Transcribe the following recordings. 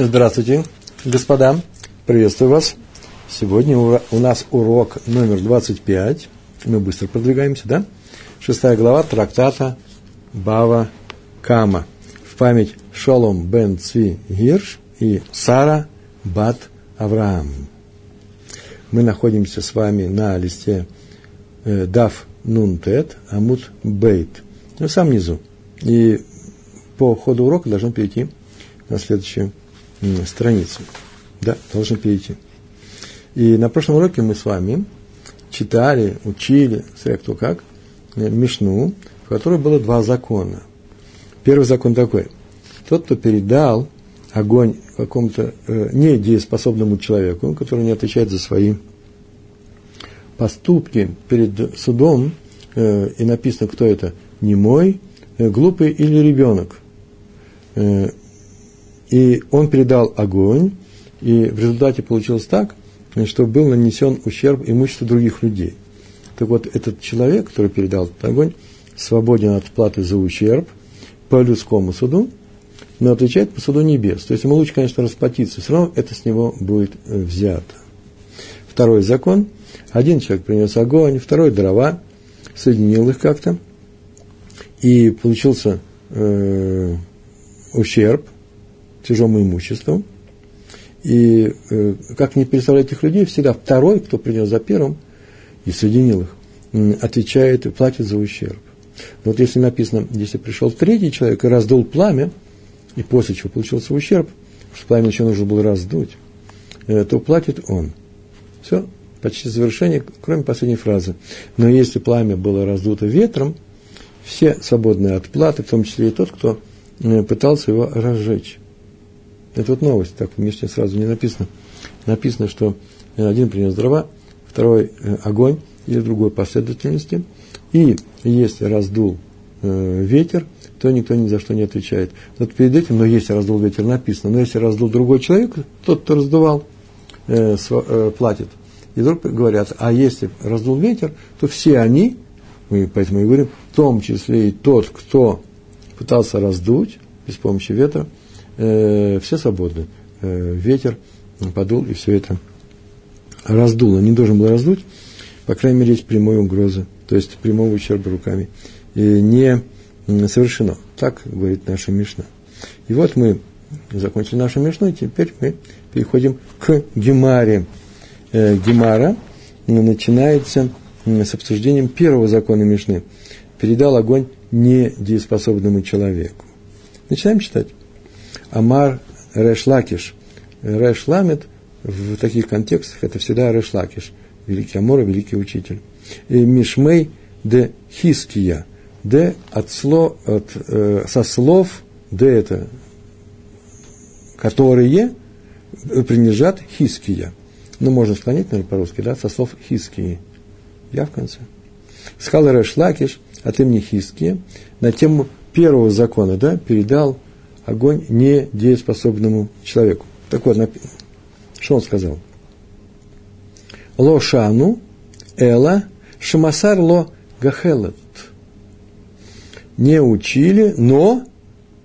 Здравствуйте, господа. Приветствую вас. Сегодня у нас урок номер 25. Мы быстро продвигаемся, да? Шестая глава трактата Бава Кама. В память Шолом бен Цви Гирш и Сара Бат Авраам. Мы находимся с вами на листе э, Дав Нунтет Амут Бейт. Ну, в самом низу. И по ходу урока должен перейти на следующую страницу. Да, должны перейти. И на прошлом уроке мы с вами читали, учили, смотря кто как, э, Мишну, в которой было два закона. Первый закон такой. Тот, кто передал огонь какому-то э, недееспособному человеку, который не отвечает за свои поступки перед судом, э, и написано, кто это, не мой, э, глупый или ребенок. Э, и он передал огонь, и в результате получилось так, что был нанесен ущерб имуществу других людей. Так вот, этот человек, который передал этот огонь, свободен от платы за ущерб по людскому суду, но отвечает по суду небес. То есть ему лучше, конечно, расплатиться, все равно это с него будет э, взято. Второй закон. Один человек принес огонь, второй дрова, соединил их как-то, и получился э, ущерб – чужому имуществу. И э, как не представлять этих людей, всегда второй, кто принес за первым и соединил их, отвечает и платит за ущерб. Вот если написано, если пришел третий человек и раздул пламя, и после чего получился ущерб, что пламя еще нужно было раздуть, э, то платит он. Все, почти завершение, кроме последней фразы. Но если пламя было раздуто ветром, все свободные от платы, в том числе и тот, кто э, пытался его разжечь. Это вот новость, так в Мишне сразу не написано. Написано, что один принес дрова, второй э, огонь или другой последовательности. И если раздул э, ветер, то никто ни за что не отвечает. Вот перед этим, но если раздул ветер, написано, но если раздул другой человек, тот, кто раздувал, э, э, платит. И вдруг говорят, а если раздул ветер, то все они, мы поэтому и говорим, в том числе и тот, кто пытался раздуть без помощи ветра, э, все свободны. Э, ветер подул и все это раздуло. Не должен был раздуть, по крайней мере, есть прямой угрозы, то есть прямого ущерба руками. И не совершено. Так говорит наша Мишна. И вот мы закончили нашу Мишну, и теперь мы переходим к Гемаре. Э, Гемара начинается с обсуждением первого закона Мишны. Передал огонь недееспособному человеку. Начинаем читать. Амар Решлакиш. Решламет в таких контекстах это всегда Решлакиш. Великий Амор, великий учитель. И Мишмей де Хиския. Де от, слов, от э, со слов, де это, которые принижат Хиския. Ну, можно склонить, наверное, по-русски, да, со слов Хискии. Я в конце. Сказал Решлакиш от имени Хиския на тему первого закона, да, передал огонь недееспособному человеку. Так вот, что он сказал? Лошану эла шамасар ло гахелет. Не учили, но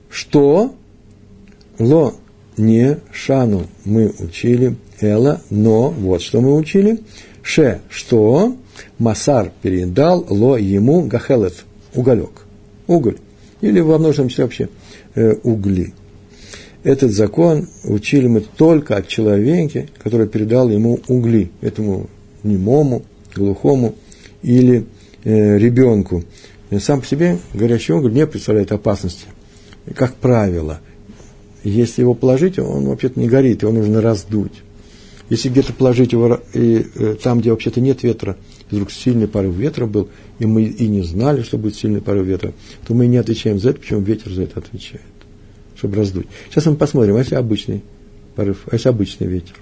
что? Ло не шану мы учили, эла, но, вот что мы учили, ше, что, масар передал, ло ему гахелет, уголек, уголь, или во множественном числе вообще – угли. Этот закон учили мы только от человека, который передал ему угли, этому немому, глухому или э, ребенку. Сам по себе горящий уголь не представляет опасности. Как правило, если его положить, он вообще-то не горит, его нужно раздуть. Если где-то положить его, и, э, там, где вообще-то нет ветра, вдруг сильный порыв ветра был, и мы и не знали, что будет сильный порыв ветра, то мы не отвечаем за это, почему ветер за это отвечает, чтобы раздуть. Сейчас мы посмотрим, а если обычный порыв, а если обычный ветер.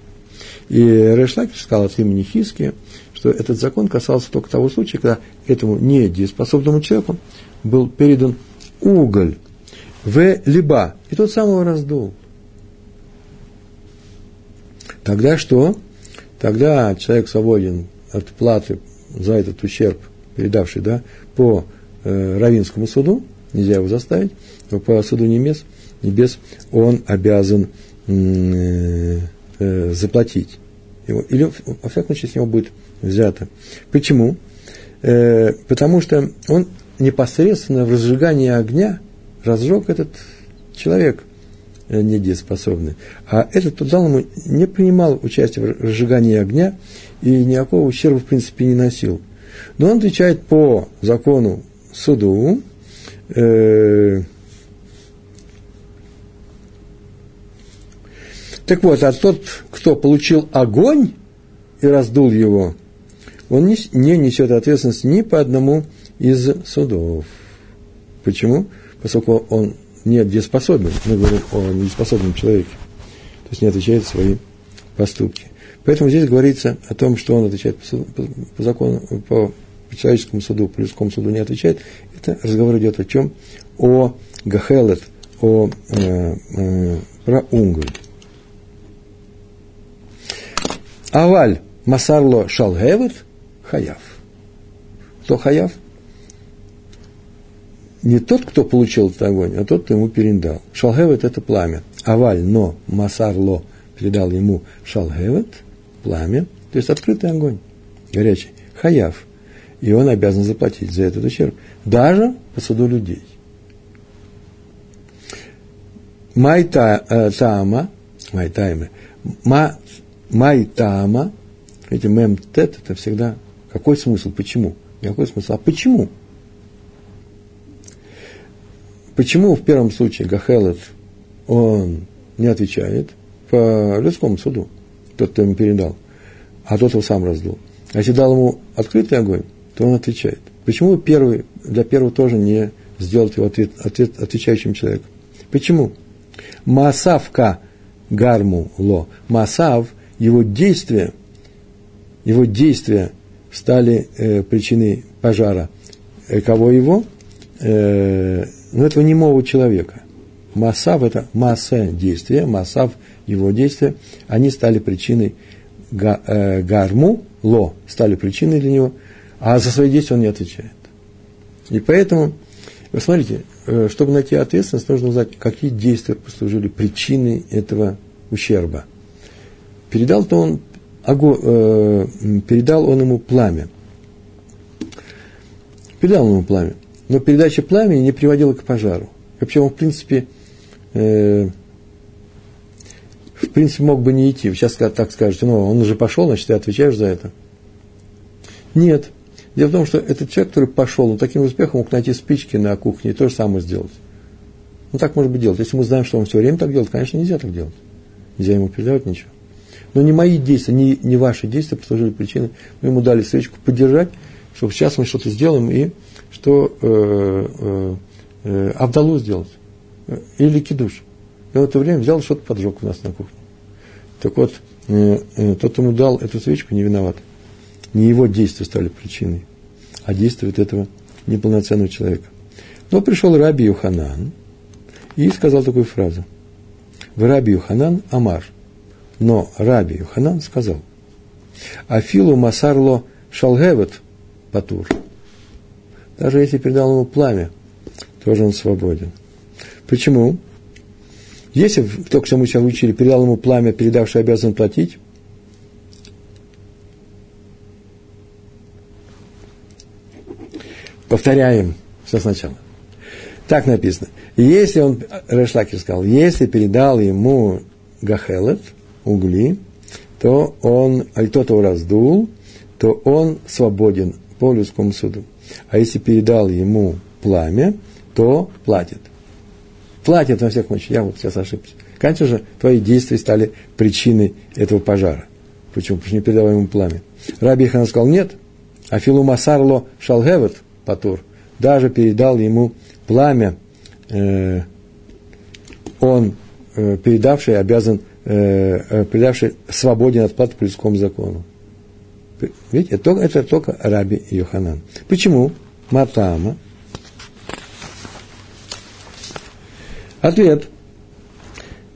И Решлакер сказал от имени Хиски, что этот закон касался только того случая, когда этому недееспособному человеку был передан уголь в либо, и тот сам его раздул. Тогда что? Тогда человек свободен от платы за этот ущерб, передавший, да, по э, Равинскому суду, нельзя его заставить, но по суду небес, небес он обязан э, э, заплатить. Его, или, во всяком случае, с него будет взято. Почему? Э, потому что он непосредственно в разжигании огня разжег этот человек э, недееспособный. А этот, ему, не принимал участие в разжигании огня и никакого ущерба, в принципе, не носил. Но он отвечает по закону суду, э, Так вот, а тот, кто получил огонь и раздул его, он не, не несет ответственности ни по одному из судов. Почему? Поскольку он не дееспособен, мы говорим о неспособном человеке, то есть не отвечает свои поступки. Поэтому здесь говорится о том, что он отвечает по, по, по закону, по, по человеческому суду, по людскому суду не отвечает. Это разговор идет о чем? О Гахелет, о э, э, про Унгарь. Аваль Масарло Шалгевет Хаяв. Кто Хаяв? Не тот, кто получил этот огонь, а тот, кто ему передал. Шалгевет – это пламя. Аваль, но Масарло передал ему Шалгевет – пламя, то есть открытый огонь, горячий. Хаяв. И он обязан заплатить за этот ущерб. Даже по суду людей. Майта э, Тама, Майтайме, Ма Майтама, эти мем тет, это всегда какой смысл, почему? Какой смысл? А почему? Почему в первом случае Гахелет, он не отвечает по людскому суду, тот, кто ему передал, а тот его сам раздул. А если дал ему открытый огонь, то он отвечает. Почему первый, для первого тоже не сделать его ответ, ответ, отвечающим человеком? Почему? Масавка гарму ло. Масав – его действия, его действия стали э, причиной пожара. Э, кого его? Э, ну, этого немого человека. Масав – это масса действия, массав – его действия, они стали причиной э, гарму, ло, стали причиной для него, а за свои действия он не отвечает. И поэтому, вы смотрите, э, чтобы найти ответственность, нужно узнать, какие действия послужили причиной этого ущерба. Передал-то он, э, передал он ему пламя. Передал он ему пламя. Но передача пламени не приводила к пожару. Вообще он, в принципе, э, в принципе, мог бы не идти. Сейчас так скажете, ну, он уже пошел, значит, ты отвечаешь за это. Нет. Дело в том, что этот человек, который пошел, он таким успехом мог найти спички на кухне и то же самое сделать. Ну, так может быть делать. Если мы знаем, что он все время так делает, конечно, нельзя так делать. Нельзя ему передавать ничего. Но не мои действия, не, не ваши действия послужили причиной. Мы ему дали свечку поддержать, чтобы сейчас мы что-то сделаем и что э, э, э, сделать. Или кидуш. И в это время взял что-то поджег у нас на кухне. Так вот, э, э, тот, ему дал эту свечку, не виноват. Не его действия стали причиной, а действия вот этого неполноценного человека. Но пришел Раби Юханан и сказал такую фразу. В Раби Юханан Амар – но Раби Юханан сказал, Афилу Масарло Шалгевет Патур. Даже если передал ему пламя, тоже он свободен. Почему? Если, только что мы сейчас учили, передал ему пламя, передавший обязан платить, повторяем все сначала. Так написано. Если он, Решлакер сказал, если передал ему Гахелет, угли, то он, а кто-то раздул, то он свободен по людскому суду. А если передал ему пламя, то платит. Платит во всяком случае. Я вот сейчас ошибся. Конечно же, твои действия стали причиной этого пожара. Почему? Потому что не передавал ему пламя. Раби Хан сказал, нет, а Филу Масарло Шалгевет Патур даже передал ему пламя, э, он, э, передавший, обязан Э, предавший свободен от платы по людскому закону. Видите, это, это только Раби Йоханан. Почему? Матама. Ответ.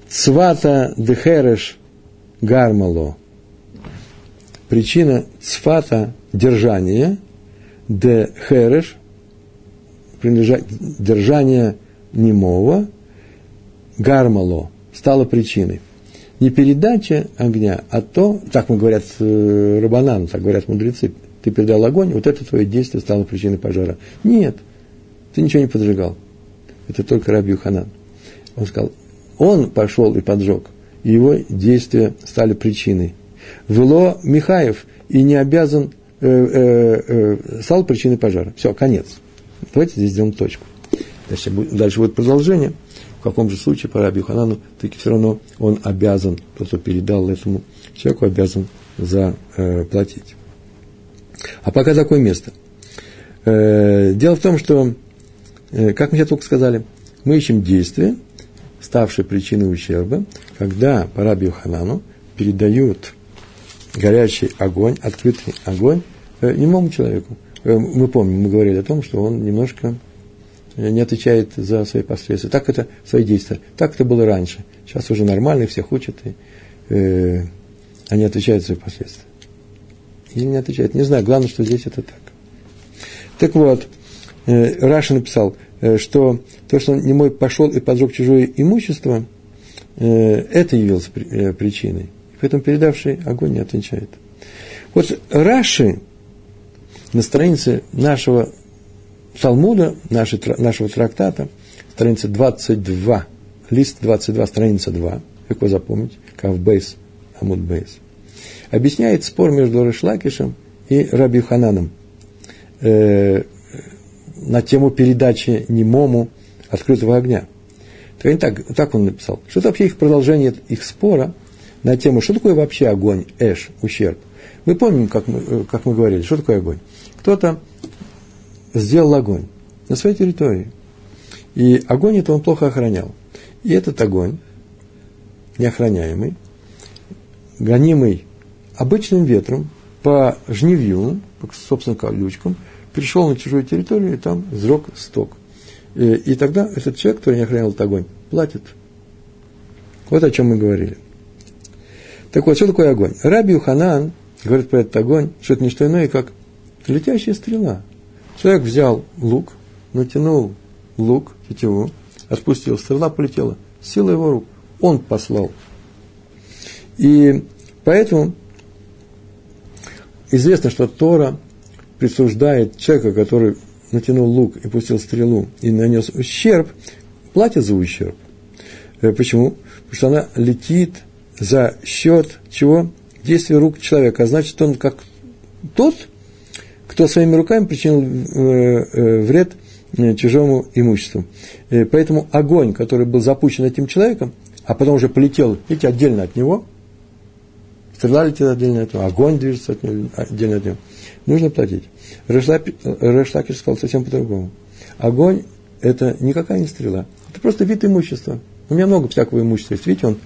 Цвата дехереш гармало. Причина цфата держания, дехереш, держание немого, гармало, стала причиной. Не передача огня, а то, так мы говорят э, Рабанан, так говорят мудрецы, ты передал огонь, вот это твое действие стало причиной пожара. Нет, ты ничего не поджигал. Это только Раби Юханан. Он сказал, он пошел и поджег, и его действия стали причиной. Вело Михаев и не обязан, э, э, э, стал причиной пожара. Все, конец. Давайте здесь сделаем точку. Дальше дальше будет продолжение. В каком же случае по Раби Ханану, таки все равно он обязан, тот, кто передал этому человеку, обязан заплатить. А пока такое место. Э, дело в том, что, э, как мы сейчас только сказали, мы ищем действие, ставшее причиной ущерба, когда по Раби Ханану передают горячий огонь, открытый огонь э, немому человеку. Мы помним, мы говорили о том, что он немножко не отвечает за свои последствия. Так это свои действия. Так это было раньше. Сейчас уже нормально, всех учат, и э, они отвечают за свои последствия. Или не отвечают. Не знаю, главное, что здесь это так. Так вот, э, Раша написал, э, что то, что не мой пошел и поджег чужое имущество, э, это явилось при, э, причиной. Поэтому передавший огонь не отвечает. Вот Раши на странице нашего Талмуда, нашего трактата, страница 22, лист 22, страница 2, легко запомнить, Кавбейс, Амуд Бейс, объясняет спор между Решлакишем и Раби Хананом э, на тему передачи немому открытого огня. Так, так, так он написал. Что это вообще их продолжение их спора на тему, что такое вообще огонь, эш, ущерб. Мы помним, как мы, э, как мы говорили, что такое огонь. Кто-то сделал огонь на своей территории. И огонь это он плохо охранял. И этот огонь, неохраняемый, гонимый обычным ветром по жневью, по собственным колючкам, пришел на чужую территорию и там сжег сток. И, и тогда этот человек, который не охранял этот огонь, платит. Вот о чем мы говорили. Так вот, что такое огонь? Раби Уханан говорит про этот огонь, что это не что иное, как летящая стрела – Человек взял лук, натянул лук, тетиву, отпустил, стрела полетела. Сила его рук. Он послал. И поэтому известно, что Тора присуждает человека, который натянул лук и пустил стрелу и нанес ущерб, платит за ущерб. Э, почему? Потому что она летит за счет чего? Действия рук человека. А значит, он как тот, кто своими руками причинил э, э, вред э, чужому имуществу. Поэтому огонь, который был запущен этим человеком, а потом уже полетел, видите, отдельно от него, стрела летит отдельно от него, огонь движется от него, отдельно от него, нужно платить. Решлакер сказал совсем по-другому. Огонь – это никакая не стрела, это просто вид имущества. У меня много всякого имущества есть. Видите, он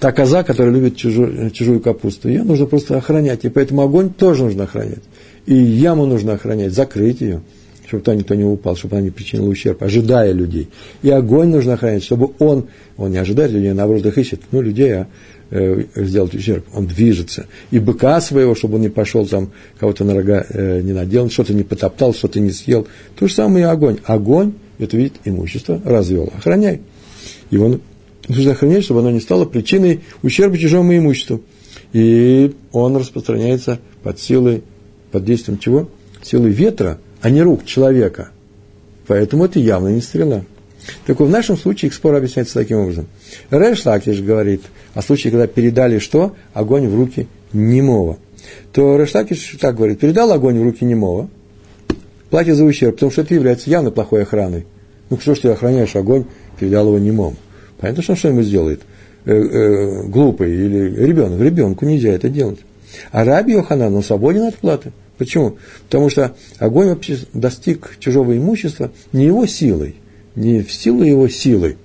та коза, которая любит чужую, чужую капусту. Ее нужно просто охранять. И поэтому огонь тоже нужно охранять. И яму нужно охранять, закрыть ее, чтобы туда никто не упал, чтобы она не причинила ущерб, ожидая людей. И огонь нужно охранять, чтобы он, он не ожидает людей, наоборот их ищет, ну, людей, а э, сделать ущерб. Он движется. И быка своего, чтобы он не пошел там, кого-то на рога э, не надел, что-то не потоптал, что-то не съел. То же самое и огонь. Огонь – это вид имущества, развел. Охраняй. Его нужно охранять, чтобы оно не стало причиной ущерба чужому имуществу. И он распространяется под силой под действием чего? Силы ветра, а не рук человека. Поэтому это явно не стрела. Так вот, в нашем случае их спор объясняется таким образом. Рэш Лакиш говорит о случае, когда передали что? Огонь в руки немого. То Рэш Лакиш так говорит, передал огонь в руки немого, платит за ущерб, потому что это является явно плохой охраной. Ну, что ж ты охраняешь огонь, передал его немому. Понятно, что он что-нибудь сделает? Э, э, глупый или ребенок. Ребенку нельзя это делать. А Раби Йоханан, он свободен от платы. Почему? Потому что огонь вообще достиг чужого имущества не его силой, не в силу его силы,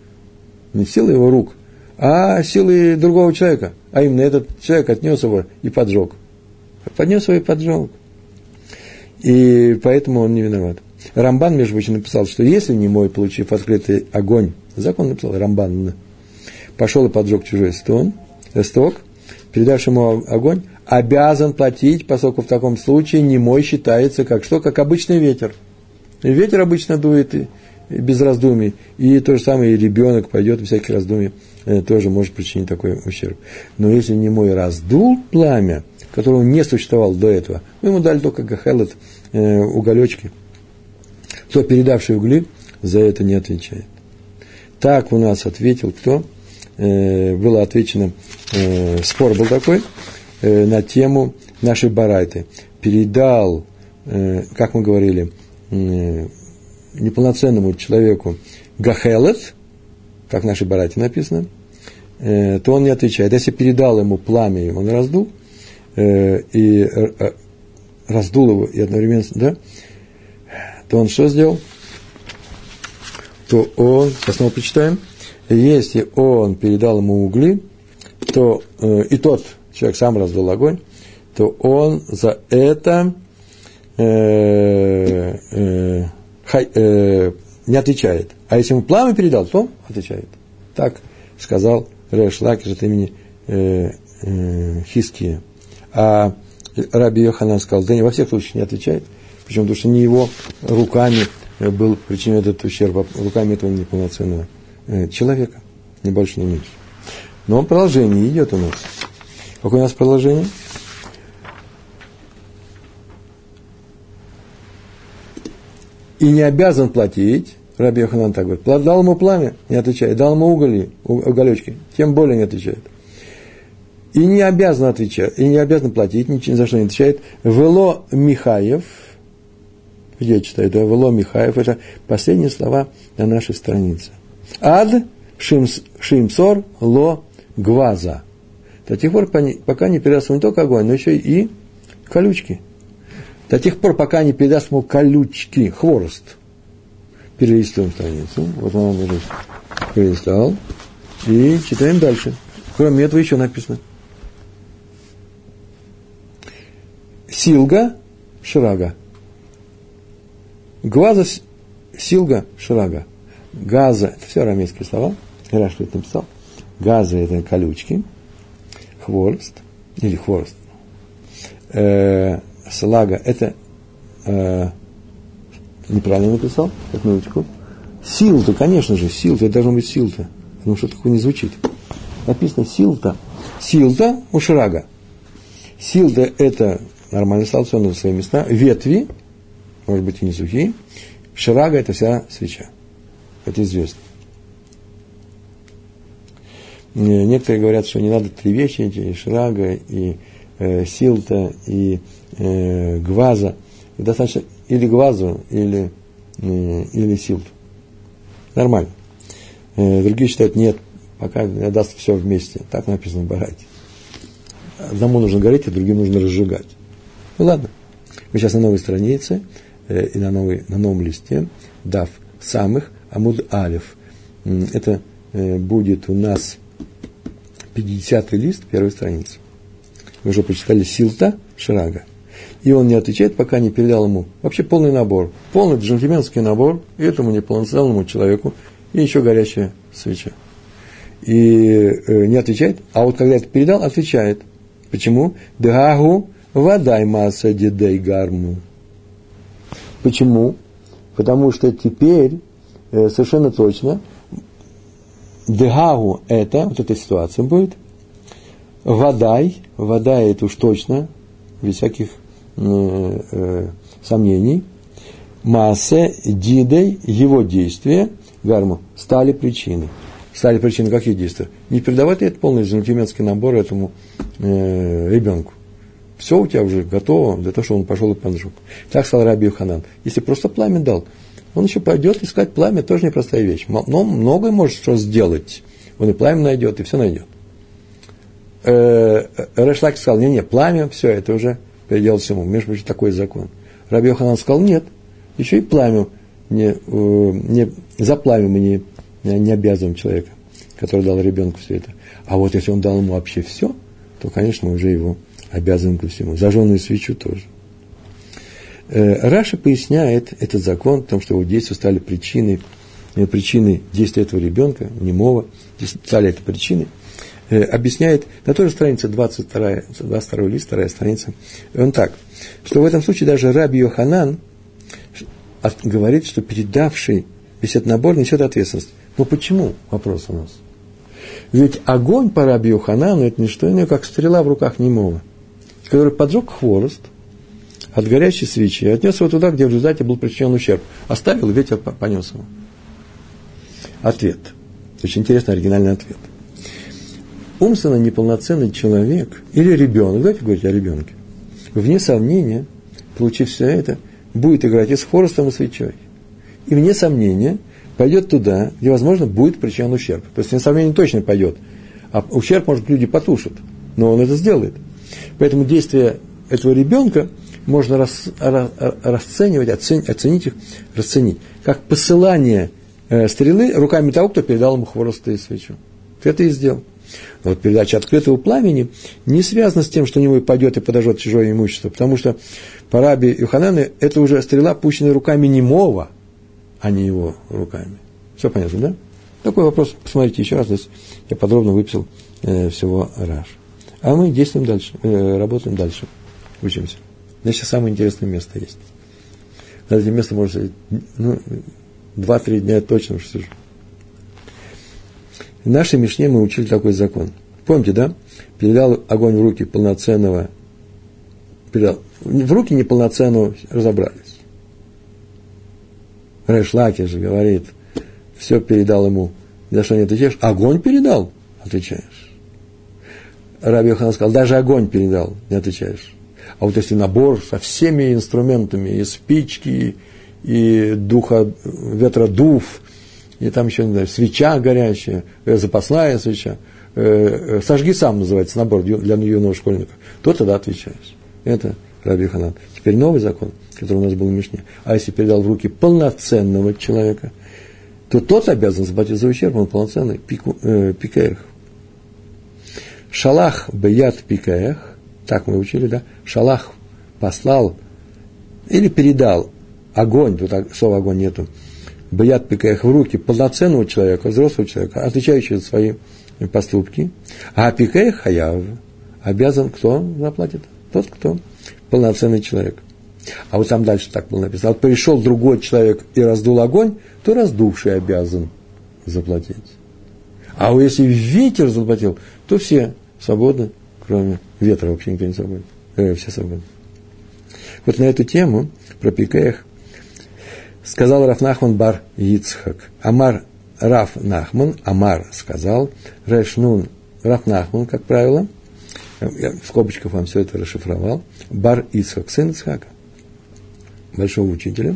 не в силу его рук, а силы другого человека. А именно этот человек отнес его и поджег. Поднес его и поджег. И поэтому он не виноват. Рамбан, между прочим, написал, что если не мой, получив открытый огонь, закон написал Рамбан, пошел и поджег чужой стон, сток, передавший ему огонь, обязан платить, поскольку в таком случае немой считается как что? Как обычный ветер. И ветер обычно дует и, без раздумий. И то же самое и ребенок пойдет без всяких раздумий, э, тоже может причинить такой ущерб. Но если не мой раздул пламя, которого не существовало до этого, мы ему дали только гахелет, э, уголечки, то передавший угли за это не отвечает. Так у нас ответил кто? Э, было отвечено, э, спор был такой э, на тему нашей барайты. Передал, как мы говорили, неполноценному человеку гахелет, как в нашей барате написано, то он не отвечает. Если передал ему пламя, он раздул, и раздул его и одновременно, да, то он что сделал? То он, сейчас снова прочитаем, если он передал ему угли, то и тот человек сам раздул огонь, то он за это э, э, хай, э, не отвечает. А если ему пламя передал, то отвечает. Так сказал Реш Лакиш от имени э, э, Хиския. А Раби Йоханан сказал, да не во всех случаях не отвечает. Почему? Потому что не его руками был причинен этот ущерб, руками этого неполноценного э, человека. Не больше, не меньше. Но продолжение идет у нас. Какое у нас продолжение? и не обязан платить, Раби Йоханан так говорит, дал ему пламя, не отвечает, дал ему уголи, уголечки, тем более не отвечает. И не обязан отвечать, и не обязан платить, ни за что не отвечает. Вело Михаев, где я читаю, да, Михаев, это последние слова на нашей странице. Ад шимс, Шимсор Ло Гваза. До тех пор, пока не передаст не только огонь, но еще и колючки – до тех пор, пока не передаст ему колючки, хворост. Перелистываем страницу. Вот он уже перелистал. И читаем дальше. Кроме этого еще написано. Силга Шрага. Глаза Силга Шрага. Газа, это все арамейские слова. Что это написал. Газа это колючки. Хворост. Или хворост. Э, слага, это э, неправильно написал, как минуточку. Сил-то, конечно же, сил-то, это должно быть сил-то. Потому что такое не звучит. Написано сил-то. Сил-то у шрага. Сил-то это нормальный стал, все на свои места. Ветви, может быть, и не сухие. Шрага это вся свеча. Это известно. Некоторые говорят, что не надо три вещи, и шрага, и э, силта, и э, гваза, достаточно или гвазу, или, э, или силту. Нормально. Э, другие считают, нет, пока даст все вместе. Так написано в Барайте. Одному нужно гореть, а другим нужно разжигать. Ну ладно. Мы сейчас на новой странице э, и на, новой, на новом листе, дав самых, амуд алиф. Это э, будет у нас 50 лист первой страницы. Мы уже прочитали Силта Шрага. И он не отвечает, пока не передал ему вообще полный набор. Полный джентльменский набор этому неполноценному человеку и еще горячая свеча. И э, не отвечает, а вот когда это передал, отвечает. Почему? Дагу водай масса дидей гарму. Почему? Потому что теперь э, совершенно точно Дегагу это, вот эта ситуация будет, Водай, вода это уж точно, без всяких э, э, сомнений. Массе, дидой, его действия, гарму, стали причиной. Стали причиной каких действий? Не передавать этот полный джентльменский набор этому э, ребенку. Все у тебя уже готово для того, чтобы он пошел и поджег. Так сказал Раби Юханан. Если просто пламя дал, он еще пойдет искать пламя, тоже непростая вещь. Но многое может что сделать. Он и пламя найдет, и все найдет э, Решлак сказал, не, не, пламя, все, это уже передел всему. Между прочим, такой закон. Раби Йоханан сказал, нет, еще и пламя, не, э, не, за пламя мы не, не обязываем человека, который дал ребенку все это. А вот если он дал ему вообще все, то, конечно, мы уже его обязываем ко всему. Зажженную свечу тоже. Э, Раша поясняет этот закон, о том, что его действия стали причиной, э, причиной действия этого ребенка, немого, стали это причиной – Э, объясняет на той же странице 22, 22 лист, вторая страница. Он так, что в этом случае даже Раби Йоханан говорит, что передавший если это набор, несет ответственность. Но почему? Вопрос у нас. Ведь огонь по раби Йоханану – это не что иное, как стрела в руках немого, который поджег хворост от горящей свечи и отнес его туда, где в результате был причинен ущерб. Оставил, ветер понес его. Ответ. Очень интересный оригинальный ответ. Умственно неполноценный человек или ребенок, давайте говорить о ребенке, вне сомнения, получив все это, будет играть и с хворостом, и свечой. И вне сомнения пойдет туда, где, возможно, будет причинен ущерб. То есть, вне сомнения, точно пойдет. А ущерб, может, люди потушат, но он это сделает. Поэтому действия этого ребенка можно рас, расценивать, оценить, оценить их, расценить, как посылание э, стрелы руками того, кто передал ему хворост и свечу. Ты это и сделал. Но вот передача открытого пламени не связана с тем, что него пойдет и подожжет чужое имущество, потому что по раби Юхананы это уже стрела, пущенная руками немого, а не его руками. Все понятно, да? Такой вопрос, посмотрите еще раз, здесь я подробно выписал э, всего Раш. А мы действуем дальше, э, работаем дальше, учимся. Здесь самое интересное место есть. На это место можно ну, два-три дня точно уж сижу. В нашей Мишне мы учили такой закон. Помните, да? Передал огонь в руки полноценного, передал, в руки неполноценного разобрались. Решлаки же говорит, все передал ему. За что не отвечаешь? Огонь передал? Отвечаешь. Раби Йохан сказал, даже огонь передал, не отвечаешь. А вот если набор со всеми инструментами, и спички, и духа, ветродув, и там еще, не знаю, свеча горящая, э, запасная свеча, э, э, сожги сам называется набор для юного школьника, то тогда отвечаешь. Это Раби Ханан. Теперь новый закон, который у нас был в Мишне. А если передал в руки полноценного человека, то тот обязан заплатить за ущерб, он полноценный, пику, э, пикаях. Шалах беят пикаях, так мы учили, да? Шалах послал или передал огонь, тут слова огонь нету, Баят пикаях в руки полноценного человека, взрослого человека, отвечающего за свои поступки. А пикаях хаяв обязан кто заплатит? Тот, кто полноценный человек. А вот там дальше так было написано. Вот пришел другой человек и раздул огонь, то раздувший обязан заплатить. А вот если ветер заплатил, то все свободны, кроме ветра вообще никто не свободен. Э, все свободны. Вот на эту тему про Пикеях сказал Раф Нахман бар Ицхак. Амар Раф Нахман, Амар сказал, Решнун Раф Нахман, как правило, я в скобочках вам все это расшифровал, бар Ицхак, сын Ицхака, большого учителя,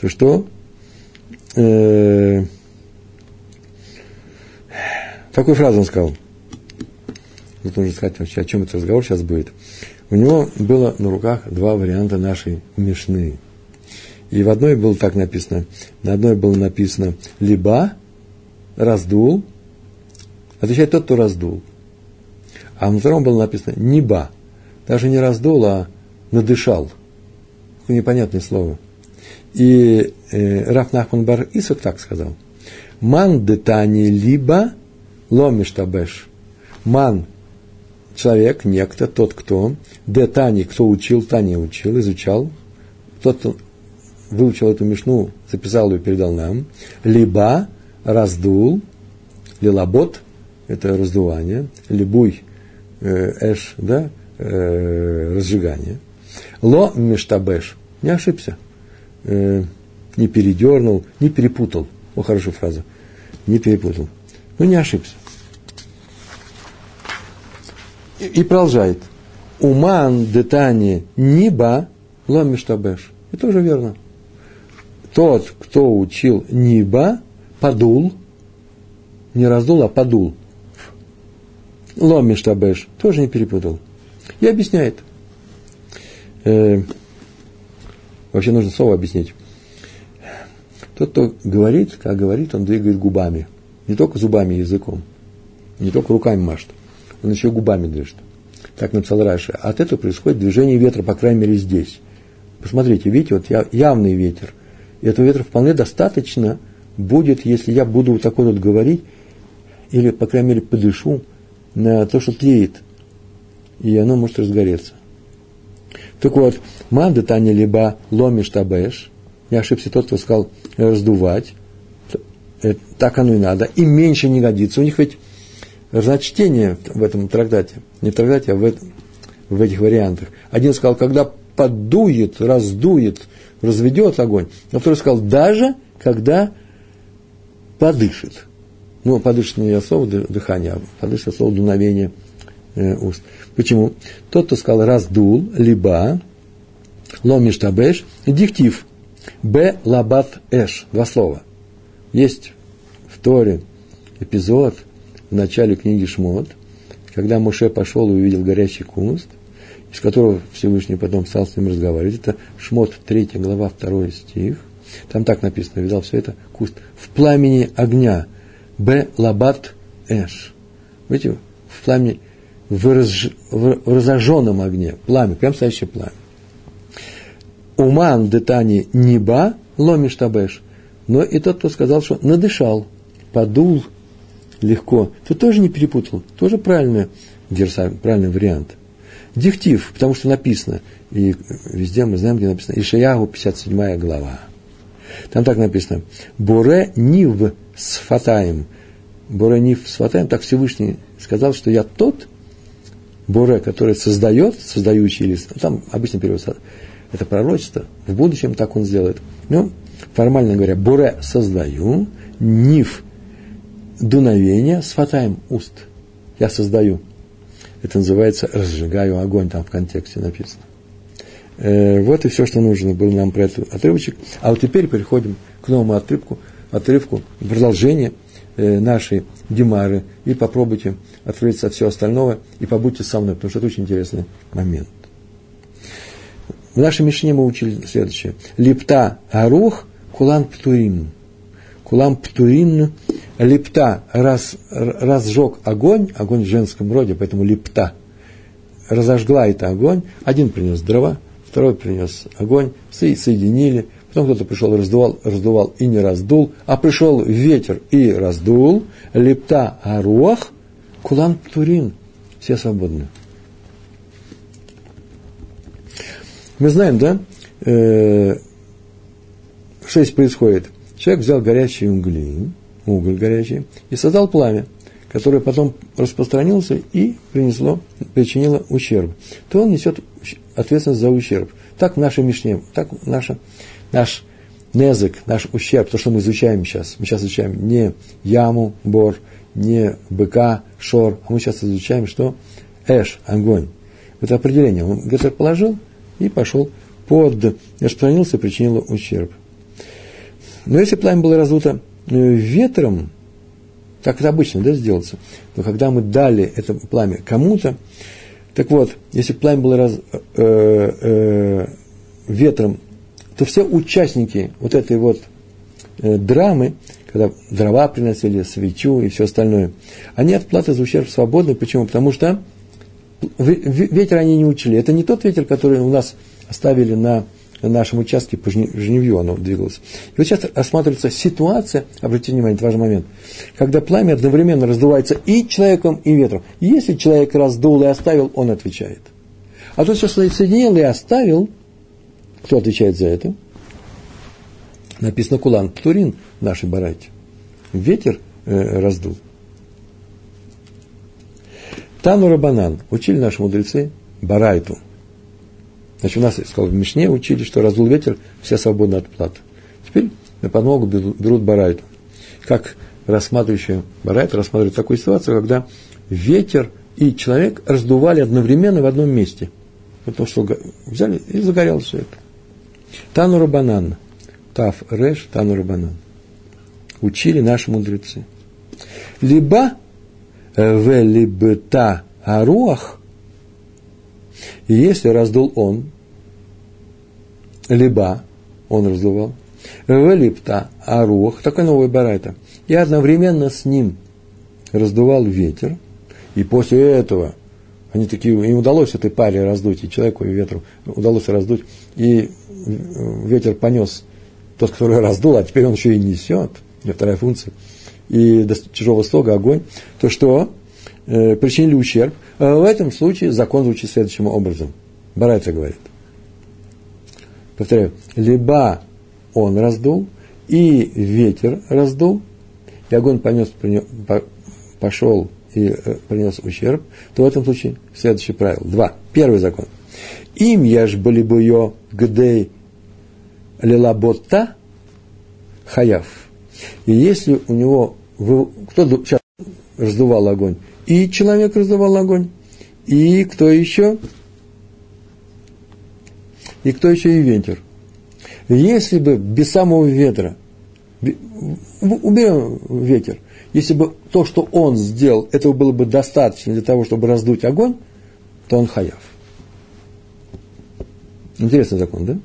то что э, такую фразу он сказал. Тут нужно сказать вообще, о чем этот разговор сейчас будет. У него было на руках два варианта нашей Мишны. И в одной было так написано, на одной было написано «либо», «раздул», отвечает тот, кто раздул. А на втором было написано «неба», даже не раздул, а надышал. Какое непонятное слово. И э, Раф Нахман Бар Исак так сказал. Ман детани либо ломиш табеш. Ман – человек, некто, тот, кто. Детани – кто учил, тани учил, изучал. Тот, кто выучил эту мишну, записал ее, передал нам, либо раздул, лилабот, это раздувание, либуй, э, эш, да, э, разжигание, ло мештабеш, не ошибся, э, не передернул, не перепутал, о, хорошая фраза, не перепутал, ну не ошибся. И, продолжает. Уман детани ниба ло мештабеш. Это уже верно тот, кто учил Ниба, подул, не раздул, а подул. Ломиш табеш, тоже не перепутал. И объясняет. Э, вообще нужно слово объяснить. Тот, кто говорит, как говорит, он двигает губами. Не только зубами и языком. Не только руками машет. Он еще губами движет. Так написал Раши. От этого происходит движение ветра, по крайней мере, здесь. Посмотрите, видите, вот явный ветер – и этого ветра вполне достаточно будет, если я буду вот такой вот говорить, или, по крайней мере, подышу на то, что тлеет, и оно может разгореться. Так вот, манда таня либо ломиш табеш, я ошибся тот, кто сказал раздувать, э, так оно и надо, и меньше не годится. У них ведь разночтение в этом трактате, не в трактате, а в, этом, в этих вариантах. Один сказал, когда подует, раздует, разведет огонь, а второй сказал, даже когда подышит. Ну, подышит не от слова дыхание, а подышит от дуновение э, уст. Почему? Тот, кто сказал раздул, либо ломиш табеш, диктив, б лабат эш, два слова. Есть в Торе эпизод в начале книги Шмот, когда Муше пошел и увидел горящий куст, из которого Всевышний потом стал с ним разговаривать. Это Шмот, 3 глава, 2 стих. Там так написано, видал все это, куст. В пламени огня, Б. Лабат Эш. Видите, в пламени, в, разж, в разожженном огне, пламя, прям настоящее пламя. Уман детани неба ломиш табеш. Но и тот, кто сказал, что надышал, подул легко, то тоже не перепутал, тоже правильный, правильный вариант. Дихтив, потому что написано, и везде мы знаем, где написано, Ишаягу, 57 глава. Там так написано, Буре нив сфатаем. Буре нив сфатаем, так Всевышний сказал, что я тот, Буре, который создает, создающий лист. Там обычно перевод это пророчество, в будущем так он сделает. Ну, формально говоря, Буре создаю, нив дуновение, сфатаем уст. Я создаю. Это называется разжигаю огонь, там в контексте написано. Э, вот и все, что нужно было нам про этот отрывочек. А вот теперь переходим к новому отрывку, отрывку продолжение э, нашей Димары. И попробуйте открыться от всего остального и побудьте со мной, потому что это очень интересный момент. В нашей Мишне мы учили следующее. Липта арух кулан птурин. Кулан птурин липта раз, разжег огонь, огонь в женском роде, поэтому липта. Разожгла это огонь, один принес дрова, второй принес огонь, соединили, потом кто-то пришел, раздувал, раздувал и не раздул, а пришел ветер и раздул, лепта аруах, кулан птурин, все свободны. Мы знаем, да, э, что здесь происходит. Человек взял горячие угли, уголь горячий, и создал пламя, которое потом распространился и принесло, причинило ущерб. То он несет ответственность за ущерб. Так в нашей Мишне, так наша, наш незык, наш ущерб, то, что мы изучаем сейчас. Мы сейчас изучаем не яму, бор, не быка, шор, а мы сейчас изучаем, что эш, огонь. Это определение. Он где-то положил и пошел под, распространился и причинил ущерб. Но если пламя было раздуто э, ветром, так это обычно, да, сделаться, но когда мы дали это пламя кому-то, так вот, если пламя было раз, э, э, ветром, то все участники вот этой вот э, драмы, когда дрова приносили, свечу и все остальное, они от платы за ущерб свободны. Почему? Потому что ветер они не учили. Это не тот ветер, который у нас оставили на на нашем участке по жневью оно двигалось. И вот сейчас осматривается ситуация, обратите внимание, важный момент, когда пламя одновременно раздувается и человеком, и ветром. Если человек раздул и оставил, он отвечает. А тот, что соединил и оставил, кто отвечает за это? Написано Кулан Птурин в нашей барайте. Ветер э, раздул. Тану Рабанан учили наши мудрецы Барайту – Значит, у нас, сказал, в Мишне учили, что раздул ветер, все свободны от платы. Теперь на подмогу берут барайту. Как рассматривающие барайту рассматривают такую ситуацию, когда ветер и человек раздували одновременно в одном месте. Потому что взяли и загорелось все это. Тану Рабанан. Тав Реш, Тану Рабанан. Учили наши мудрецы. Либо э, в либта аруах, если раздул он, либо он раздувал, велипта арух, такой новый барайта, и одновременно с ним раздувал ветер, и после этого они такие, им удалось этой паре раздуть, и человеку, и ветру удалось раздуть, и ветер понес тот, который раздул, а теперь он еще и несет, у него вторая функция, и до чужого слога огонь, то что? Э, причинили ущерб. А в этом случае закон звучит следующим образом. Барайца говорит – повторяю, либо он раздул, и ветер раздул, и огонь понес, пошел и э, принес ущерб, то в этом случае следующее правило. Два. Первый закон. Им яж были бы ее гдей лилабота хаяв. И если у него, кто сейчас раздувал огонь? И человек раздувал огонь. И кто еще? И кто еще и ветер. Если бы без самого ветра, уберем ветер, если бы то, что он сделал, этого было бы достаточно для того, чтобы раздуть огонь, то он хаяв. Интересный закон, да?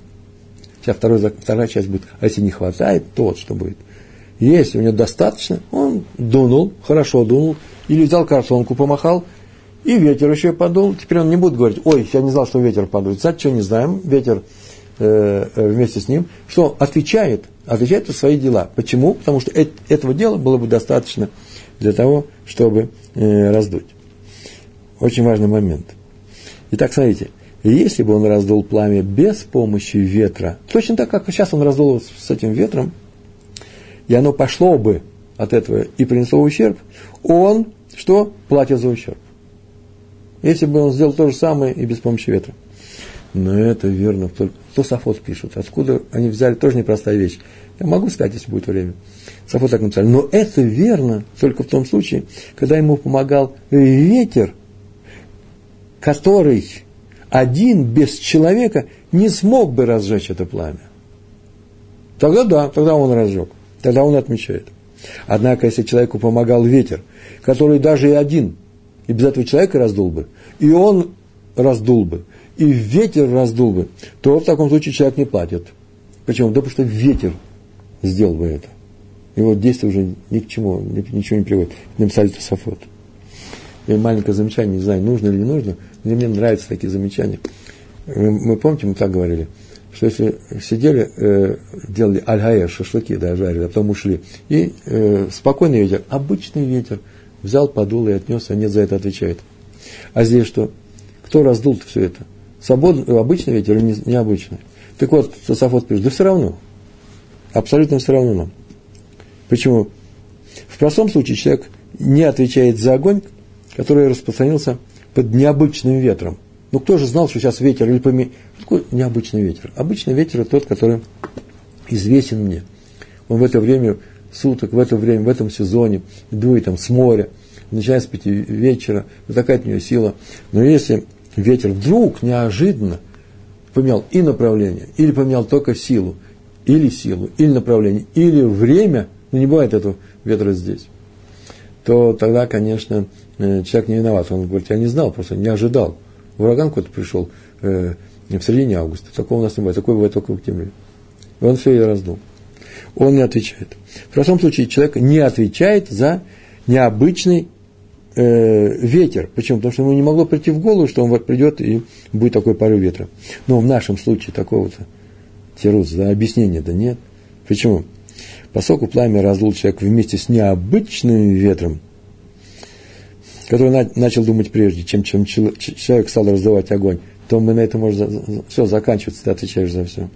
Сейчас второй, вторая часть будет, а если не хватает, то что будет. Если у него достаточно, он дунул, хорошо дунул, или взял картонку, помахал, и ветер еще подул. Теперь он не будет говорить, ой, я не знал, что ветер подует. Знаете, что не знаем? Ветер э, э вместе с ним, что отвечает – отвечает за свои дела. Почему? Потому что этого дела было бы достаточно для того, чтобы э, раздуть. Очень важный момент. Итак, смотрите, если бы он раздул пламя без помощи ветра, точно так, как сейчас он раздул с этим ветром, и оно пошло бы от этого и принесло ущерб, он что? Платит за ущерб. Если бы он сделал то же самое и без помощи ветра. Но это верно. Кто Сафот пишет? Откуда они взяли? Тоже непростая вещь. Я могу сказать, если будет время. Сафот так написали. Но это верно только в том случае, когда ему помогал ветер, который один без человека не смог бы разжечь это пламя. Тогда да, тогда он разжег. Тогда он отмечает. Однако, если человеку помогал ветер, который даже и один, и без этого человека раздул бы, и он раздул бы, и ветер раздул бы, то в таком случае человек не платит. Почему? Да потому что ветер сделал бы это. Его действие уже ни к чему, ничего не приводит. Написали Тософот. И маленькое замечание, не знаю, нужно или не нужно, но мне нравятся такие замечания. Мы, мы помните, мы так говорили, что если сидели, э, делали альгая, шашлыки, да, жарили, а потом ушли, и э, спокойный ветер, обычный ветер, взял, подул и отнес, а нет за это отвечает. А здесь что? Кто раздул все это? Свободный, обычный ветер или необычный? Так вот, Тософот пишет, да все равно. Абсолютно все равно нам. Почему? В простом случае человек не отвечает за огонь, который распространился под необычным ветром. Ну, кто же знал, что сейчас ветер или поме... Что такое необычный ветер? Обычный ветер – это тот, который известен мне. Он в это время суток, в это время, в этом сезоне дует там с моря, начиная с пяти вечера, вот такая у него сила. Но если ветер вдруг неожиданно поменял и направление, или поменял только силу, или силу, или направление, или время, ну не бывает этого ветра здесь, то тогда, конечно, э, человек не виноват. Он говорит, я не знал, просто не ожидал. Ураган какой-то пришел э, в середине августа. Такого у нас не бывает. Такое бывает только в октябре. И он все и раздул. Он не отвечает. В простом случае человек не отвечает за необычный э, ветер. Почему? Потому что ему не могло прийти в голову, что он вот придет и будет такой порыв ветра. Но в нашем случае такого-то тирус, да, объяснения да нет. Почему? Поскольку пламя раздул человек вместе с необычным ветром, который на, начал думать прежде, чем, чем человек стал раздавать огонь, то мы на этом можем все заканчиваться, ты отвечаешь за все.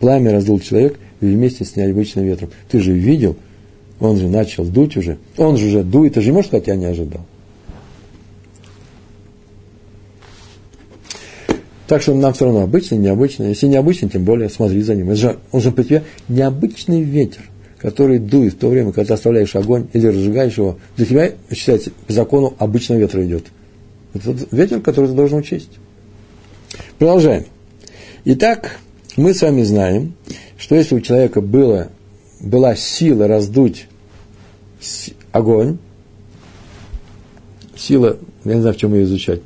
Пламя раздул человек вместе с необычным ветром. Ты же видел, он же начал дуть уже. Он же уже дует, ты же можешь сказать, я не ожидал. Так что нам все равно обычный, необычный. Если необычный, тем более смотри за ним. Это же, он же при тебе необычный ветер, который дует в то время, когда ты оставляешь огонь или разжигаешь его. Для тебя, считается, по закону обычного ветра идет. Это ветер, который ты должен учесть. Продолжаем. Итак, мы с вами знаем, что если у человека было, была сила раздуть огонь, сила, я не знаю, в чем ее изучать,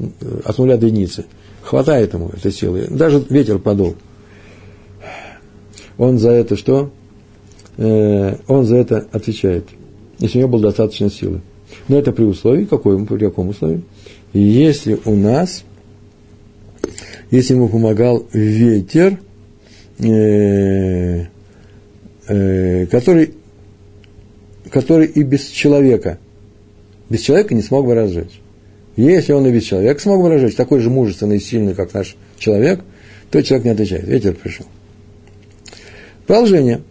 от нуля до единицы – Хватает ему этой силы. Даже ветер подул. Он за это что? Э, он за это отвечает. Если у него было достаточно силы. Но это при условии, какой, при каком условии? Если у нас, если ему помогал ветер, э, э, который, который и без человека, без человека не смог бы разжечь. Если он и без человека смог бы разжечь, такой же мужественный и сильный, как наш человек, то человек не отвечает. Ветер пришел. Продолжение.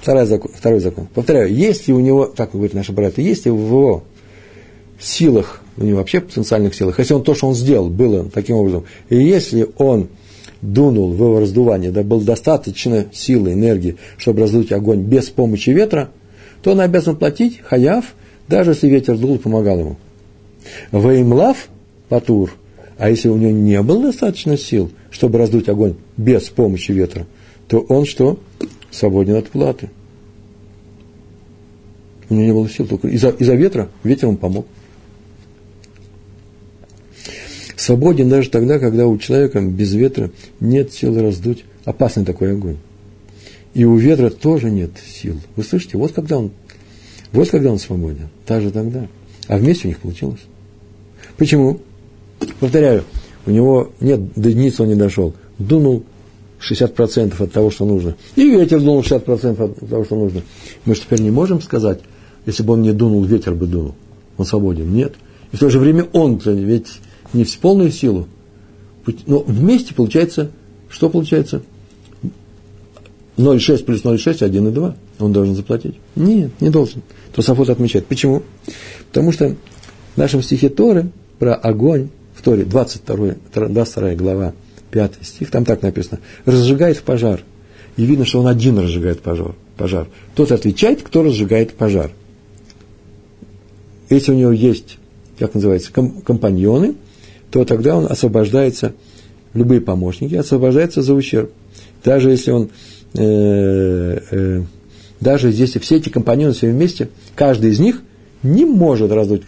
Второй закон, второй закон. Повторяю, если у него, так говорит наша брата, если в его силах, у него вообще потенциальных силах, если он то, что он сделал, было таким образом, и если он дунул в его раздувание, да было достаточно силы, энергии, чтобы раздуть огонь без помощи ветра, то он обязан платить хаяв, даже если ветер дул и помогал ему. Ваимлав патур, а если у него не было достаточно сил, чтобы раздуть огонь без помощи ветра, то он что? Свободен от платы. У него не было сил, только из-за, из ветра ветер ему помог. Свободен даже тогда, когда у человека без ветра нет сил раздуть опасный такой огонь. И у ветра тоже нет сил. Вы слышите, вот когда он, вот когда он свободен, даже тогда. А вместе у них получилось. Почему? Повторяю, у него нет, до единицы он не дошел. Дунул 60% от того, что нужно. И ветер дунул 60% от того, что нужно. Мы же теперь не можем сказать, если бы он не дунул, ветер бы дунул. Он свободен. Нет. И в то же время он, ведь не в полную силу. Но вместе получается, что получается? 0,6 плюс 0,6, 1,2. Он должен заплатить? Нет, не должен. Тософот отмечает. Почему? Потому что в нашем стихе Торы про огонь, в Торе, 22, 22 глава, 5 стих, там так написано, разжигает пожар. И видно, что он один разжигает пожар. пожар. Тот отвечает, кто разжигает пожар. Если у него есть, как называется, компаньоны, то тогда он освобождается, любые помощники, освобождаются за ущерб. Даже если он, э, э, даже если все эти компаньоны все вместе, каждый из них не может раздуть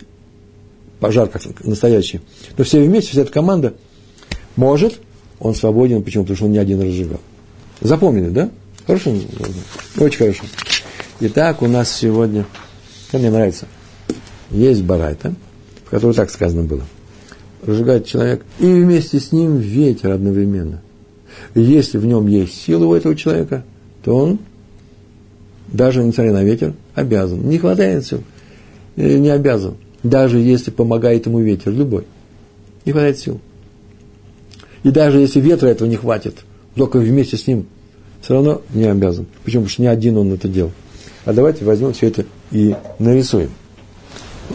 пожар как настоящий. Но все вместе, вся эта команда может, он свободен. Почему? Потому что он не один разжигал. Запомнили, да? Хорошо? Очень хорошо. Итак, у нас сегодня, как мне нравится, есть барайта, в которой так сказано было – разжигает человек, и вместе с ним ветер одновременно. Если в нем есть сила у этого человека, то он, даже несмотря на ветер, обязан. Не хватает сил, не обязан. Даже если помогает ему ветер, любой. Не хватает сил. И даже если ветра этого не хватит, только вместе с ним, все равно не обязан. Почему? Потому что не один он это делал. А давайте возьмем все это и нарисуем.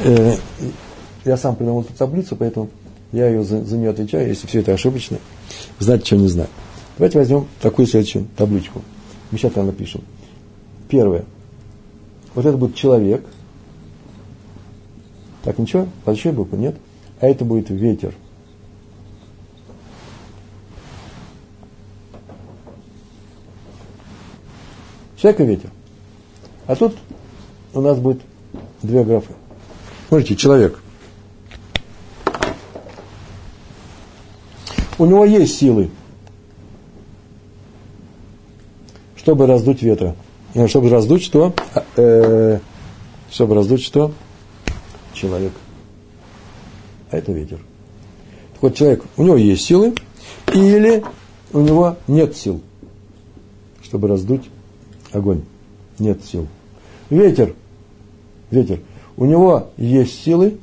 Э, я сам придумал эту таблицу, поэтому я ее за, за нее отвечаю, если все это ошибочно, знать, что не знаю. Давайте возьмем такую следующую табличку. Мы сейчас там напишем. Первое. Вот это будет человек. Так, ничего? Большой буквы нет. А это будет ветер. Человек и ветер. А тут у нас будет две графы. Смотрите, человек – у него есть силы, чтобы раздуть ветра. Э, чтобы раздуть что? А, э, чтобы раздуть что? Человек. А это ветер. Так вот, человек, у него есть силы, или у него нет сил, чтобы раздуть огонь. Нет сил. Ветер, ветер, у него есть силы,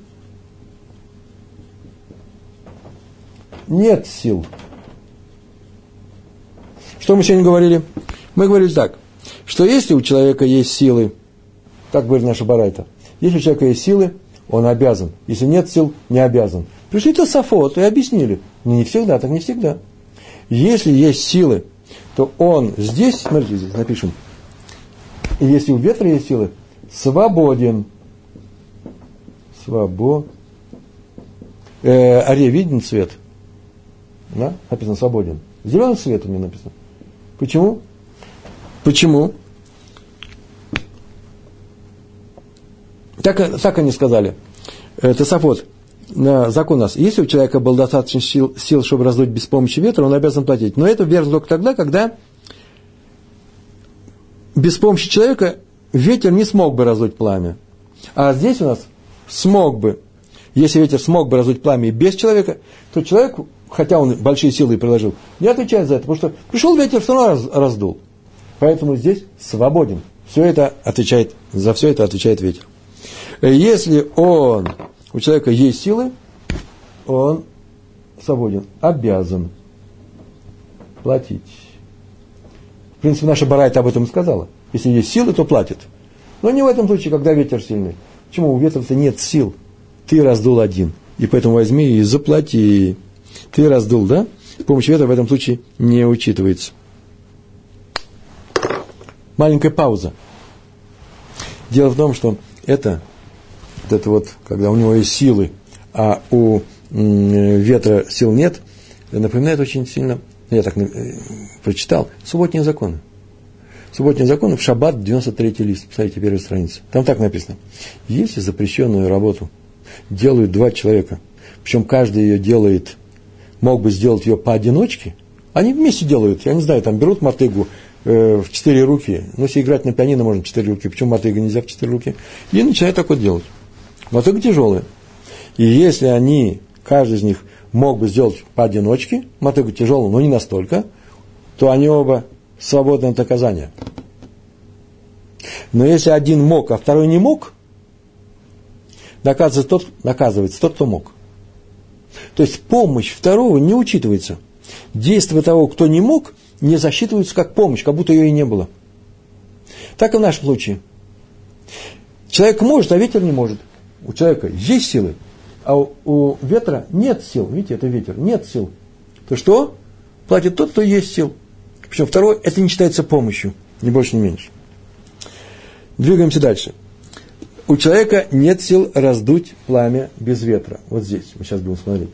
нет сил. Что мы сегодня говорили? Мы говорили так, что если у человека есть силы, так говорит наша Барайта, если у человека есть силы, он обязан. Если нет сил, не обязан. Пришли то Сафот и объяснили. Не всегда, так не всегда. Если есть силы, то он здесь, смотрите, здесь напишем, если у ветра есть силы, свободен. Свободен. Э, аре виден цвет – да? написано свободен. Цвет у меня написано. Почему? Почему? Так, так они сказали. Это Тософот. Закон у нас. Если у человека был достаточно сил, сил, чтобы раздуть без помощи ветра, он обязан платить. Но это верно только тогда, когда без помощи человека ветер не смог бы раздуть пламя. А здесь у нас смог бы. Если ветер смог бы раздуть пламя без человека, то человек хотя он большие силы приложил, не отвечает за это, потому что пришел ветер, все равно раз, раздул. Поэтому здесь свободен. Все это отвечает, за все это отвечает ветер. Если он, у человека есть силы, он свободен, обязан платить. В принципе, наша Барайта об этом сказала. Если есть силы, то платит. Но не в этом случае, когда ветер сильный. Почему? У ветра-то нет сил. Ты раздул один. И поэтому возьми и заплати. Ты раздул, да? Помощь ветра в этом случае не учитывается. Маленькая пауза. Дело в том, что это, вот это вот, когда у него есть силы, а у ветра сил нет, напоминает очень сильно, я так э, прочитал, субботние законы. Субботние законы в шаббат, 93 лист, посмотрите, первая страница. Там так написано. Если запрещенную работу делают два человека, причем каждый ее делает, мог бы сделать ее поодиночке, они вместе делают, я не знаю, там берут мотыгу э, в четыре руки, ну, если играть на пианино можно в четыре руки, почему мотыга нельзя в четыре руки, и начинают так вот делать. Мотыга тяжелая. И если они, каждый из них мог бы сделать поодиночке, мотыгу тяжелую, но не настолько, то они оба свободны от наказания. Но если один мог, а второй не мог, наказывается тот, наказывается тот, кто мог. То есть помощь второго не учитывается. Действия того, кто не мог, не засчитываются как помощь, как будто ее и не было. Так и в нашем случае. Человек может, а ветер не может. У человека есть силы, а у, ветра нет сил. Видите, это ветер, нет сил. То что? Платит тот, кто есть сил. Причем второе, это не считается помощью, ни больше, ни меньше. Двигаемся дальше. У человека нет сил раздуть пламя без ветра. Вот здесь, мы сейчас будем смотреть.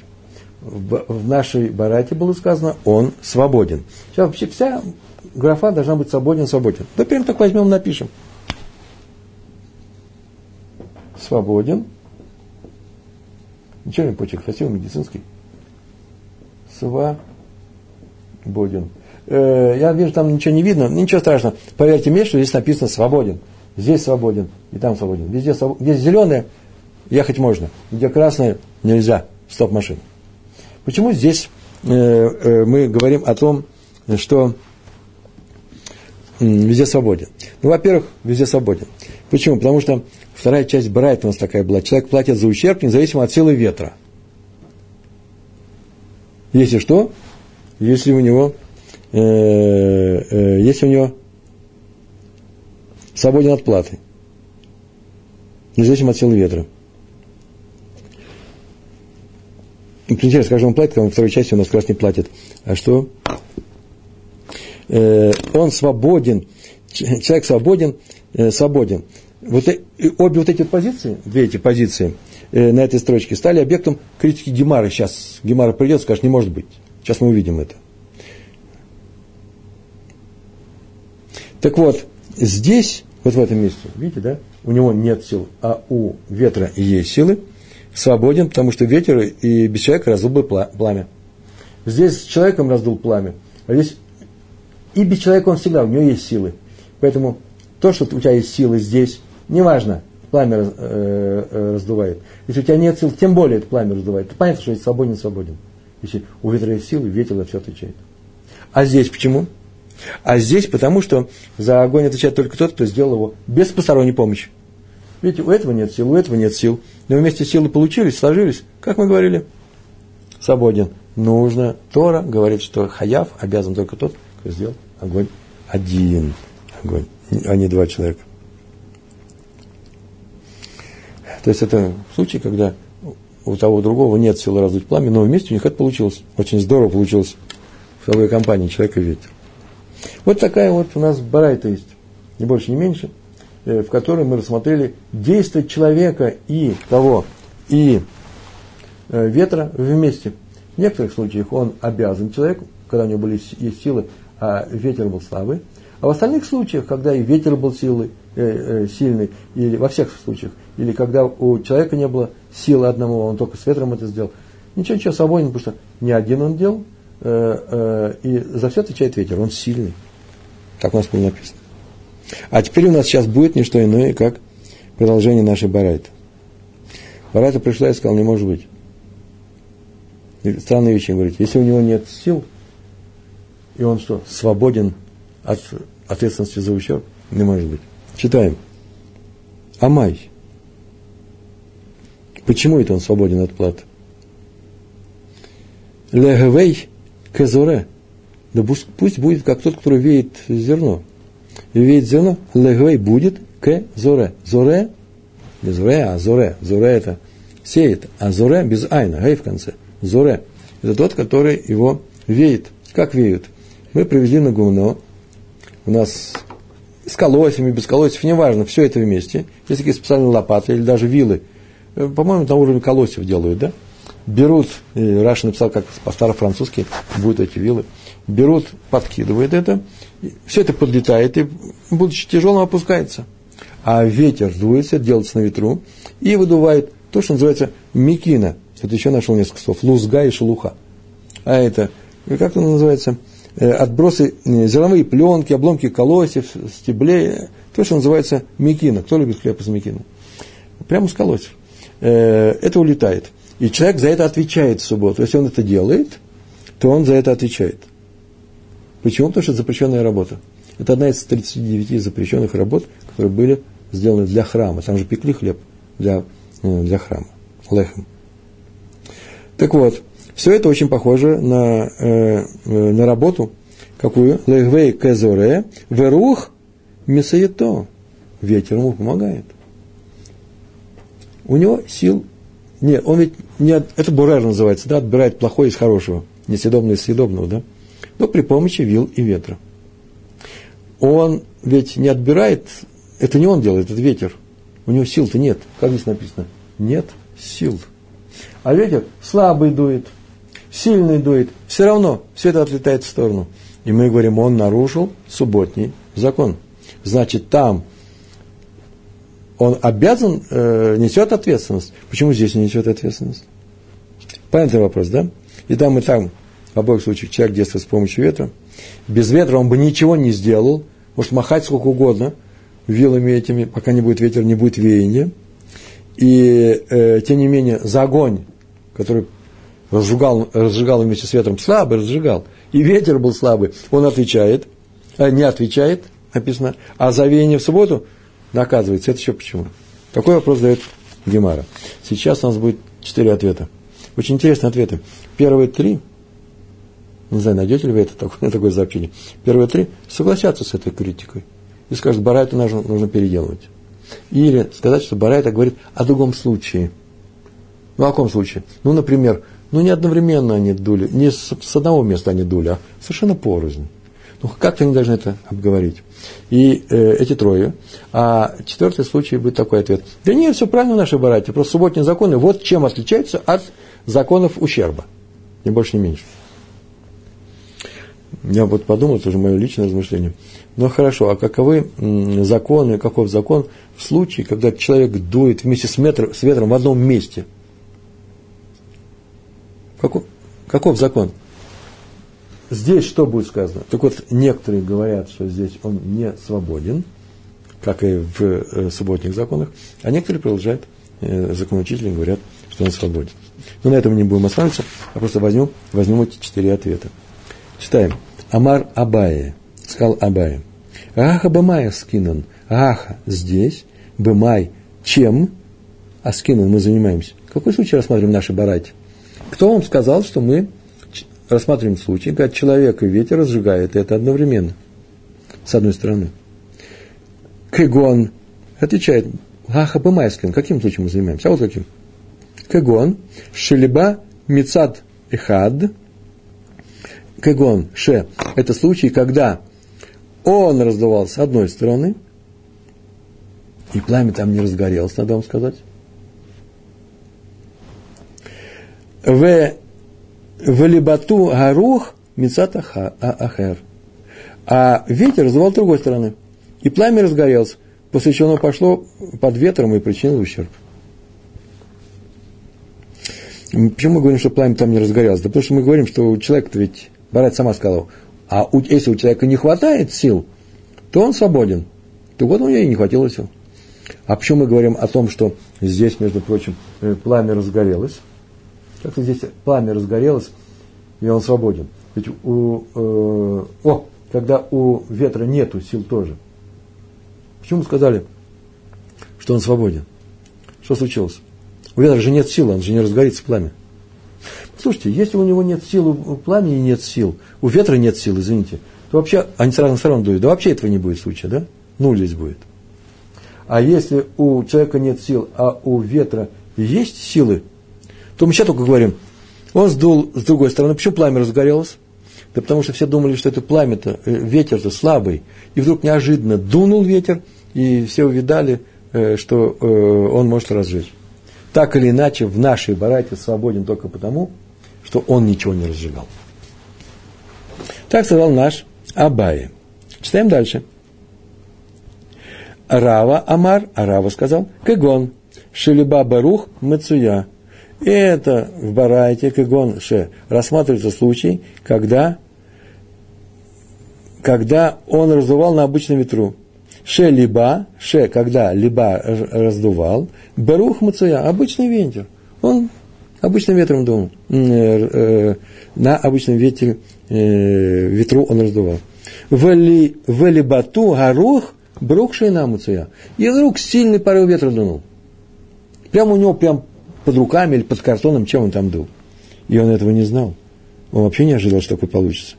В, в нашей барате было сказано, он свободен. Сейчас вообще вся графа должна быть свободен, свободен. Да прям так возьмем, напишем. Свободен. Ничего не почерк, красивый, медицинский. Свободен. Э, я вижу, там ничего не видно, ничего страшного. Поверьте мне, что здесь написано свободен. Здесь свободен, и там свободен. Везде, где зеленое, ехать можно. Где красное, нельзя. Стоп машина. Почему здесь э, э, мы говорим о том, что э, везде свободен? Ну, во-первых, везде свободен. Почему? Потому что вторая часть Брайта у нас такая была. Человек платит за ущерб, независимо от силы ветра. Если что, если у него, э, э, если у него свободен от платы, независимо от силы ветра. Интересно, скажем, он платит, во второй части у нас как раз не платит. А что? Э, он свободен, человек свободен, э, свободен. Вот э, обе вот эти позиции, две эти позиции на этой строчке стали объектом критики Гемара. Сейчас Гемара придет, скажет, не может быть. Сейчас мы увидим это. Так вот, здесь, вот в этом месте, видите, да, у него нет сил, а у ветра есть силы, свободен, потому что ветер и без человека раздул бы пламя. Здесь с человеком раздул пламя, а здесь и без человека он всегда, у него есть силы. Поэтому то, что у тебя есть силы здесь, неважно, пламя э, э, раздувает. Если у тебя нет сил, тем более это пламя раздувает. Ты понятно, что свободен, свободен. Если у ветра есть силы, ветер за все отвечает. А здесь почему? А здесь потому, что за огонь отвечает только тот, кто сделал его без посторонней помощи. Видите, у этого нет сил, у этого нет сил. Но вместе силы получились, сложились. Как мы говорили? Свободен. Нужно. Тора говорит, что хаяв обязан только тот, кто сделал огонь один. Огонь, а не два человека. То есть это случай, когда у того другого нет силы раздуть пламя, но вместе у них это получилось. Очень здорово получилось в целой компании «Человек и ветер». Вот такая вот у нас барайта есть, ни больше, ни меньше, э, в которой мы рассмотрели действие человека и того, и э, ветра вместе. В некоторых случаях он обязан человеку, когда у него были есть силы, а ветер был слабый. А в остальных случаях, когда и ветер был силой, э, э, сильный, или во всех случаях, или когда у человека не было силы одного, он только с ветром это сделал, ничего, ничего, свободен, потому что не один он делал, и за все отвечает ветер, он сильный. Так у нас было написано. А теперь у нас сейчас будет не что иное, как продолжение нашей барайты. Барайта пришла и сказала, не может быть. Странные вещи говорить. Если у него нет сил, и он что, свободен от ответственности за ущерб, не может быть. Читаем. Амай. Почему это он свободен от платы? Легвей кезуре. Да пусть, пусть будет как тот, который веет зерно. веет зерно, легвей будет к зоре. Зоре, не зоре, а зоре. Зоре это сеет, а зоре без айна, гей в конце. Зоре. Это тот, который его веет. Как веют? Мы привезли на гумно. У нас с колосьями, без колосьев, неважно, все это вместе. Есть такие специальные лопаты или даже вилы. Э, по-моему, на уровне колосьев делают, да? Берут, и Раша написал, как по-старо-французски будут эти вилы, берут, подкидывают это, все это подлетает и, будучи тяжелым, опускается. А ветер дуется, делается на ветру и выдувает то, что называется микина. Это еще нашел несколько слов. Лузга и шелуха. А это, как это называется? Э, отбросы, зерновые пленки, обломки колосьев, стеблей, то, что называется мекина. Кто любит хлеб из мекина? Прямо с колосьев. Э, это улетает. И человек за это отвечает в субботу. Если он это делает, то он за это отвечает. Почему? Потому что это запрещенная работа. Это одна из 39 запрещенных работ, которые были сделаны для храма. Там же пекли хлеб для, для храма. Лехем. Так вот, все это очень похоже на, э, э на работу, какую? Легвей кезоре, верух мисаето. Ветер ему помогает. У него сил нет, он ведь не, это бурер называется, да, отбирает плохое из хорошего, несъедобное из съедобного, да, но при помощи вил и ветра. Он ведь не отбирает, это не он делает, это ветер. У него сил-то нет. Как здесь написано? Нет сил. А ветер слабый дует, сильный дует, все равно все это отлетает в сторону. И мы говорим, он нарушил субботний закон. Значит, там он обязан, э, несет ответственность. Почему здесь не несет ответственность? Понятный вопрос, да? И там, и там, в обоих случаях, человек действует с помощью ветра. Без ветра он бы ничего не сделал, может махать сколько угодно вилами этими, пока не будет ветер, не будет веяния. И, э, тем не менее, за огонь, который разжигал, разжигал вместе с ветром, слабый разжигал, и ветер был слабый, он отвечает, э, не отвечает, написано, а за веяние в субботу наказывается. Это еще почему? Такой вопрос дает Гемара. Сейчас у нас будет четыре ответа. Очень интересные ответы. Первые три, не знаю, найдете ли вы это такое, такое сообщение, первые три согласятся с этой критикой и скажут, Барайта нужно, нужно переделывать. Или сказать, что Барайта говорит о другом случае. Ну, о каком случае? Ну, например, ну, не одновременно они дули, не с, с одного места они дули, а совершенно порознь. Ну, как-то они должны это обговорить. И э, эти трое. А четвертый случай будет такой ответ. Да нет, все правильно наши братья. Просто субботние законы вот чем отличаются от законов ущерба. Ни больше, ни меньше. Я вот подумал, это уже мое личное размышление. Ну хорошо, а каковы законы, каков закон в случае, когда человек дует вместе с, метр, с ветром в одном месте? Каков, каков закон? Здесь что будет сказано? Так вот, некоторые говорят, что здесь он не свободен, как и в э, субботних законах, а некоторые продолжают, э, законоучители говорят, что он свободен. Но на этом не будем останавливаться, а просто возьмем, возьмем эти четыре ответа. Читаем. Амар Абае, сказал Абае. Аха Бамая скинан. Аха здесь, Бамай чем? А скинан мы занимаемся. Какой случай рассматриваем наши барати? Кто вам сказал, что мы рассматриваем случай, когда человек и ветер разжигают это одновременно, с одной стороны. Кегон отвечает, Аха Бамайскин, каким случаем мы занимаемся? А вот каким? Кегон, Шелеба, Мицад, Эхад, Кегон, Ше, это случай, когда он раздувал с одной стороны, и пламя там не разгорелось, надо вам сказать. В Валибату Гарух Мицат Ахер. А ветер раздувал с другой стороны. И пламя разгорелось, после чего оно пошло под ветром и причинило ущерб. Почему мы говорим, что пламя там не разгорелось? Да потому что мы говорим, что у человека-то ведь, Барат сама сказала, а у, если у человека не хватает сил, то он свободен. То вот у него и не хватило сил. А почему мы говорим о том, что здесь, между прочим, э, пламя разгорелось? Как-то здесь пламя разгорелось, и он свободен. Ведь у, э, о, когда у ветра нету сил тоже. Почему сказали, что он свободен? Что случилось? У ветра же нет сил, он же не разгорится пламя. Слушайте, если у него нет сил, у пламени нет сил, у ветра нет сил, извините, то вообще они с разных сторон дуют. Да вообще этого не будет случая, да? Нуль здесь будет. А если у человека нет сил, а у ветра есть силы, то мы сейчас только говорим, он сдул с другой стороны. Почему пламя разгорелось? Да потому что все думали, что это пламя-то, э, ветер-то слабый. И вдруг неожиданно дунул ветер, и все увидали, э, что э, он может разжечь. Так или иначе, в нашей барате свободен только потому, что он ничего не разжигал. Так сказал наш Абай. Читаем дальше. Рава Амар, а Рава сказал, Кегон, Шелиба Барух Мацуя. И это в Барайте, Кегон Ше, рассматривается случай, когда когда он раздувал на обычном ветру. Ше либа, ше, когда либа раздувал, барух мацуя, обычный ветер. Он обычным ветром дул. Э, э, на обычном ветре, э, ветру он раздувал. Вали, вали бату гарух брух шейна мацуя. И вдруг сильный порыв ветра дунул. Прямо у него, прям под руками или под картоном, чем он там дул. И он этого не знал. Он вообще не ожидал, что такое получится.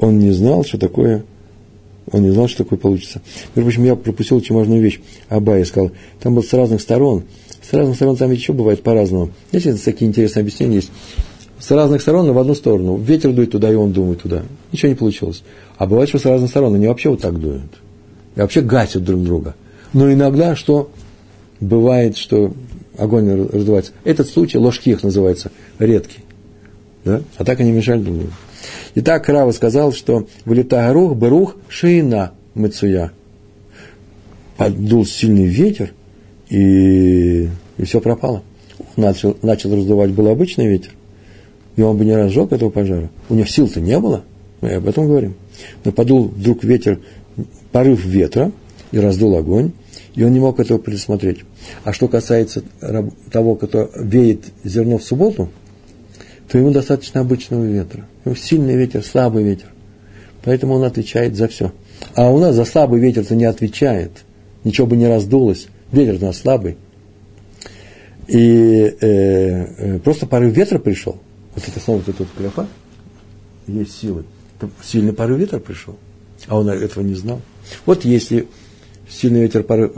он не знал, что такое, он не знал, что такое получится. Между прочим, я пропустил очень важную вещь. Абай сказал, там был с разных сторон. С разных сторон там еще бывает по-разному. Знаете, такие интересные объяснения есть. С разных сторон, но в одну сторону. Ветер дует туда, и он думает туда. Ничего не получилось. А бывает, что с разных сторон, они вообще вот так дуют. И вообще гасят друг друга. Но иногда что? Бывает, что огонь раздувается. Этот случай, ложки их называется, редкий. Да? А так они мешают друг другу. Итак, Рава сказал, что вылета рух, берух, шейна мыцуя. Подул сильный ветер, и, и все пропало. Начал, начал раздувать был обычный ветер, и он бы не разжег этого пожара. У него сил-то не было, мы об этом говорим. Но подул вдруг ветер, порыв ветра, и раздул огонь, и он не мог этого предусмотреть. А что касается того, кто веет зерно в субботу, то ему достаточно обычного ветра. Ему сильный ветер, слабый ветер. Поэтому он отвечает за все. А у нас за слабый ветер-то не отвечает. Ничего бы не раздулось. Ветер у нас слабый. И э, э, просто порыв ветра пришел. Вот это снова вот этот вот Есть силы. Сильный порыв ветра пришел. А он этого не знал. Вот если сильный ветер порыв,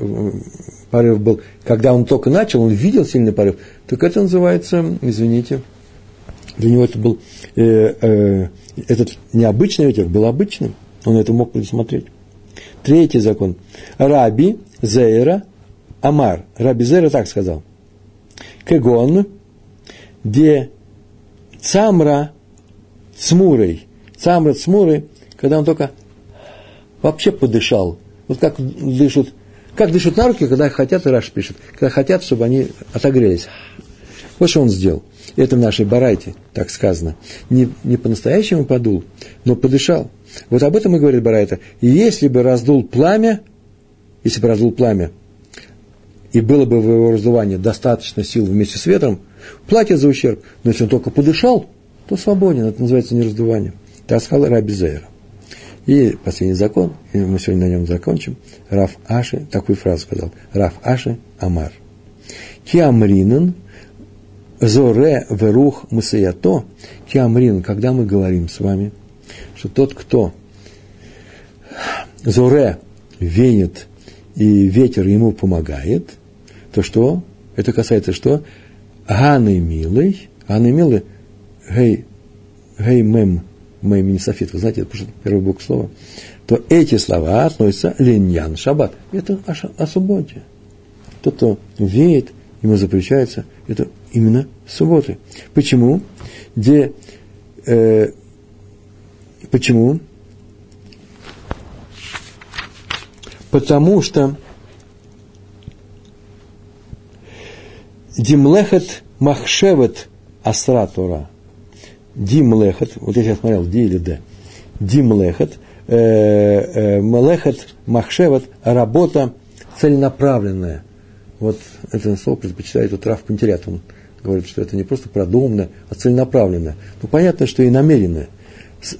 порыв был, когда он только начал, он видел сильный порыв, так это называется, извините, для него это был, э, э, этот необычный ветер был обычным, он это мог предусмотреть. Третий закон. Раби Зейра Амар. Раби Зейра так сказал. Кегон, де цамра цмурой. Цамра цмурой, когда он только вообще подышал. Вот как дышат, как дышат на руки, когда хотят, и Раш пишет, когда хотят, чтобы они отогрелись. Вот что он сделал. Это в нашей барайте, так сказано. Не, не по-настоящему подул, но подышал. Вот об этом и говорит барайта. Если бы раздул пламя, если бы раздул пламя, и было бы в его раздувании достаточно сил вместе с ветром, платит за ущерб. Но если он только подышал, то свободен. Это называется не раздувание. Так сказал Раби Зейра. И последний закон, и мы сегодня на нем закончим. Раф Аши, такую фразу сказал. Раф Аши Амар. Киамринан Зоре верух мусаято, киамрин, когда мы говорим с вами, что тот, кто зоре веет и ветер ему помогает, то что? Это касается что? Ганы милый, Ганы милый, гей, гей мем, мем не софит, вы знаете, это первый букв слова, то эти слова относятся линьян шаббат. Это о, о субботе. Тот, кто веет, ему запрещается, это именно субботы. Почему? Где, э, почему? Потому что Димлехет Махшевет Асра Тора. Димлехет, вот я сейчас смотрел, Ди или Д. Димлехет, э, э, Мелехет Махшевет, работа целенаправленная. Вот это слово предпочитает вот Раф Пантелят, он говорит, что это не просто продуманно, а целенаправленно. Ну, понятно, что и намеренно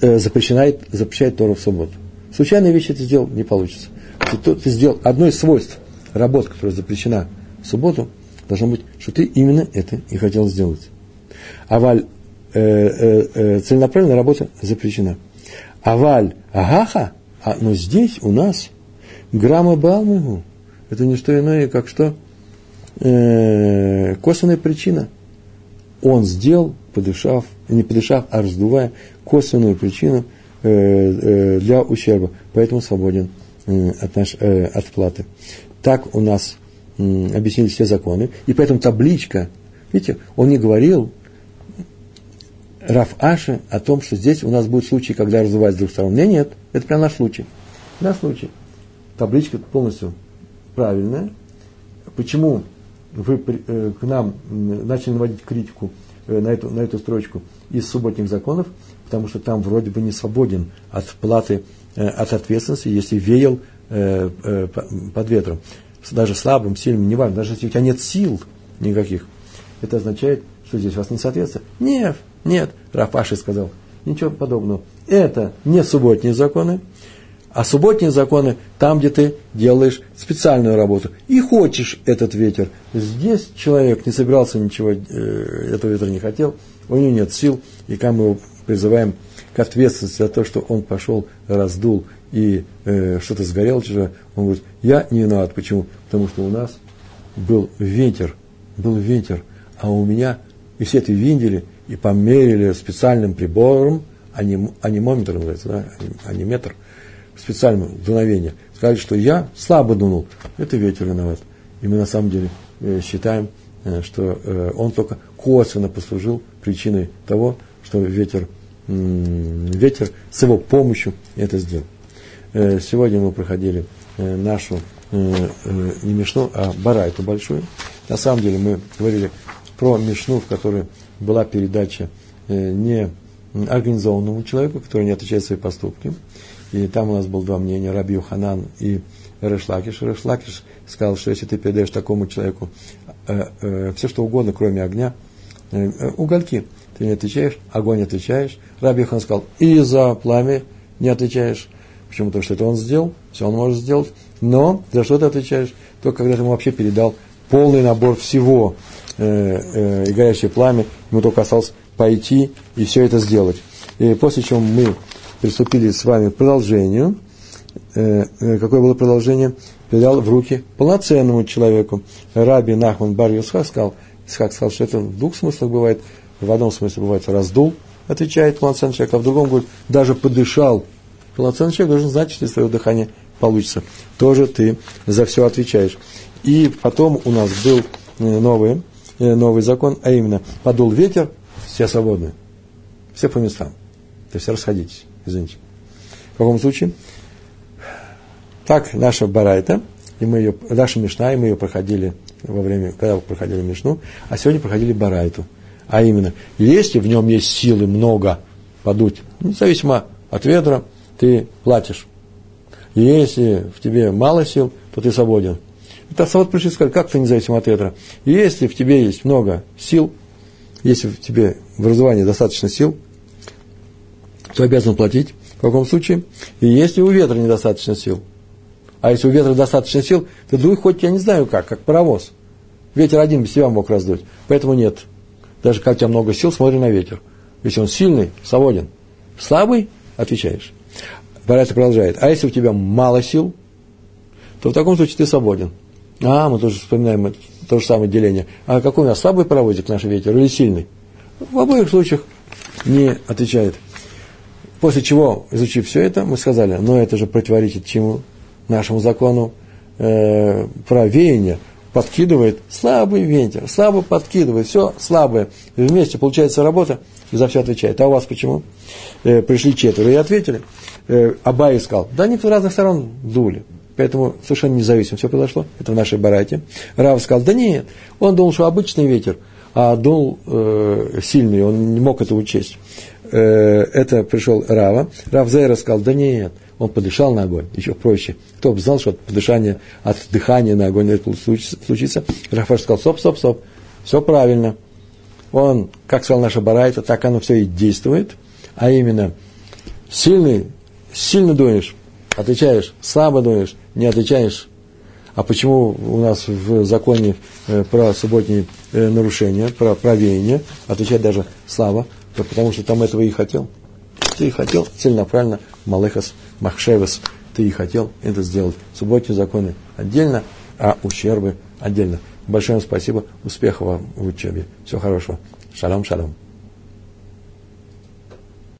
э, запрещает, запрещает Тору в субботу. Случайная вещь это сделал, не получится. Если ты сделал одно из свойств работы, которая запрещена в субботу, должно быть, что ты именно это и хотел сделать. А валь целенаправленная работа запрещена. Аваль агаха, а, но здесь у нас грамма балмыгу, это не что иное, как что э, косвенная причина. Он сделал, подышав, не подышав, а раздувая косвенную причину э, э, для ущерба, поэтому свободен э, от, наш, э, от платы. Так у нас э, объяснили все законы, и поэтому табличка, видите, он не говорил, Раф Аши о том, что здесь у нас будет случай, когда развивается с двух сторон. Нет, нет, это прям наш случай. Наш случай. Табличка полностью правильная. Почему вы э, к нам начали наводить критику э, на эту, на эту строчку из субботних законов? Потому что там вроде бы не свободен от платы, э, от ответственности, если веял под ветром. Даже слабым, сильным, неважно, даже если у тебя нет сил никаких, это означает, что здесь вас не соответствует. Нет, нет, Рафаши сказал, ничего подобного. Это не субботние законы, а субботние законы там, где ты делаешь специальную работу и хочешь этот ветер. Здесь человек не собирался ничего, э, этого ветра не хотел, у него нет сил, и когда мы его призываем к ответственности за то, что он пошел, раздул и э, что-то сгорело чужое, он говорит, я не виноват. Почему? Потому что у нас был ветер, был ветер, а у меня, и все это видели, и померили специальным прибором, аним, анимометр называется, да, аниметр, специальное дуновение. Сказали, что я слабо дунул, это ветер виноват. И мы на самом деле э, считаем, э, что э, он только косвенно послужил причиной того, что ветер, ветер с его помощью это сделал. Сегодня мы проходили нашу не Мишну, а Барайту большую. На самом деле мы говорили про Мишну, в которой была передача э, не организованному человеку, который не отвечает за свои поступки. И там у нас было два мнения, Раби Юханан и Решлакиш. Решлакиш сказал, что если ты передаешь такому человеку э, э, все что угодно, кроме огня, э, э, угольки, ты не отвечаешь, огонь отвечаешь. Раби Юхан сказал, и за пламя не отвечаешь. Почему? Потому что это он сделал, все он может сделать. Но за что ты отвечаешь? Только когда ты ему вообще передал полный набор всего, Э, э, и горящее пламя, ему только осталось пойти и все это сделать. И после чего мы приступили с вами к продолжению, э, какое было продолжение, передал в руки полноценному человеку. Раби Нахман Бар Юсхак сказал, Исхак сказал, что это в двух смыслах бывает. В одном смысле бывает раздул, отвечает полноценный человек, а в другом говорит, даже подышал. Полноценный человек должен знать, что из твоего дыхания получится. Тоже ты за все отвечаешь. И потом у нас был новый Э, новый закон, а именно подул ветер, все свободны, все по местам. То есть расходитесь, извините. В каком случае? Так, наша Барайта, и мы ее, наша Мишна, и мы ее проходили во время, когда проходили Мишну, а сегодня проходили Барайту. А именно, если в нем есть силы много подуть, независимо от ветра, ты платишь. Если в тебе мало сил, то ты свободен. Это Сават пришли сказали, как ты независимо от ветра? Если в тебе есть много сил, если в тебе в образовании достаточно сил, то обязан платить. В каком случае? И если у ветра недостаточно сил, а если у ветра достаточно сил, то дуй хоть я не знаю как, как паровоз. Ветер один без тебя мог раздуть. Поэтому нет. Даже когда у тебя много сил, смотри на ветер. Если он сильный, свободен. Слабый, отвечаешь. Барайта продолжает. А если у тебя мало сил, то в таком случае ты свободен. А, мы тоже вспоминаем то же самое деление. А какой у нас слабый паровозик наш ветер или сильный? В обоих случаях не отвечает. После чего, изучив все это, мы сказали, но это же противоречит чему? Нашему закону э, про веяние. Подкидывает слабый ветер, слабо подкидывает, все слабое. Вместе получается работа, и за все отвечает. А у вас почему? Э, пришли четверо и ответили. Э, Абай сказал, да они с разных сторон дули. Поэтому совершенно независимо все произошло. Это в нашей барате. Рав сказал, да нет, он думал, что обычный ветер, а дул э, сильный, он не мог это учесть. Э, это пришел Рава. Рав Зейра сказал, да нет, он подышал на огонь, еще проще. Кто бы знал, что от подышания, от дыхания на огонь это случится. Рафаш сказал, стоп, стоп, стоп, все правильно. Он, как сказал наша барайта, так оно все и действует. А именно, сильный, сильно дуешь, отвечаешь, слабо дуешь, не отвечаешь. А почему у нас в законе э, про субботние э, нарушения, про провеяние, отвечать даже слабо? Да потому что там этого и хотел. Ты и хотел целенаправленно, Малехас, Махшевас, ты и хотел это сделать. Субботние законы отдельно, а ущербы отдельно. Большое вам спасибо, успехов вам в учебе. Всего хорошего. Шалом, шалом.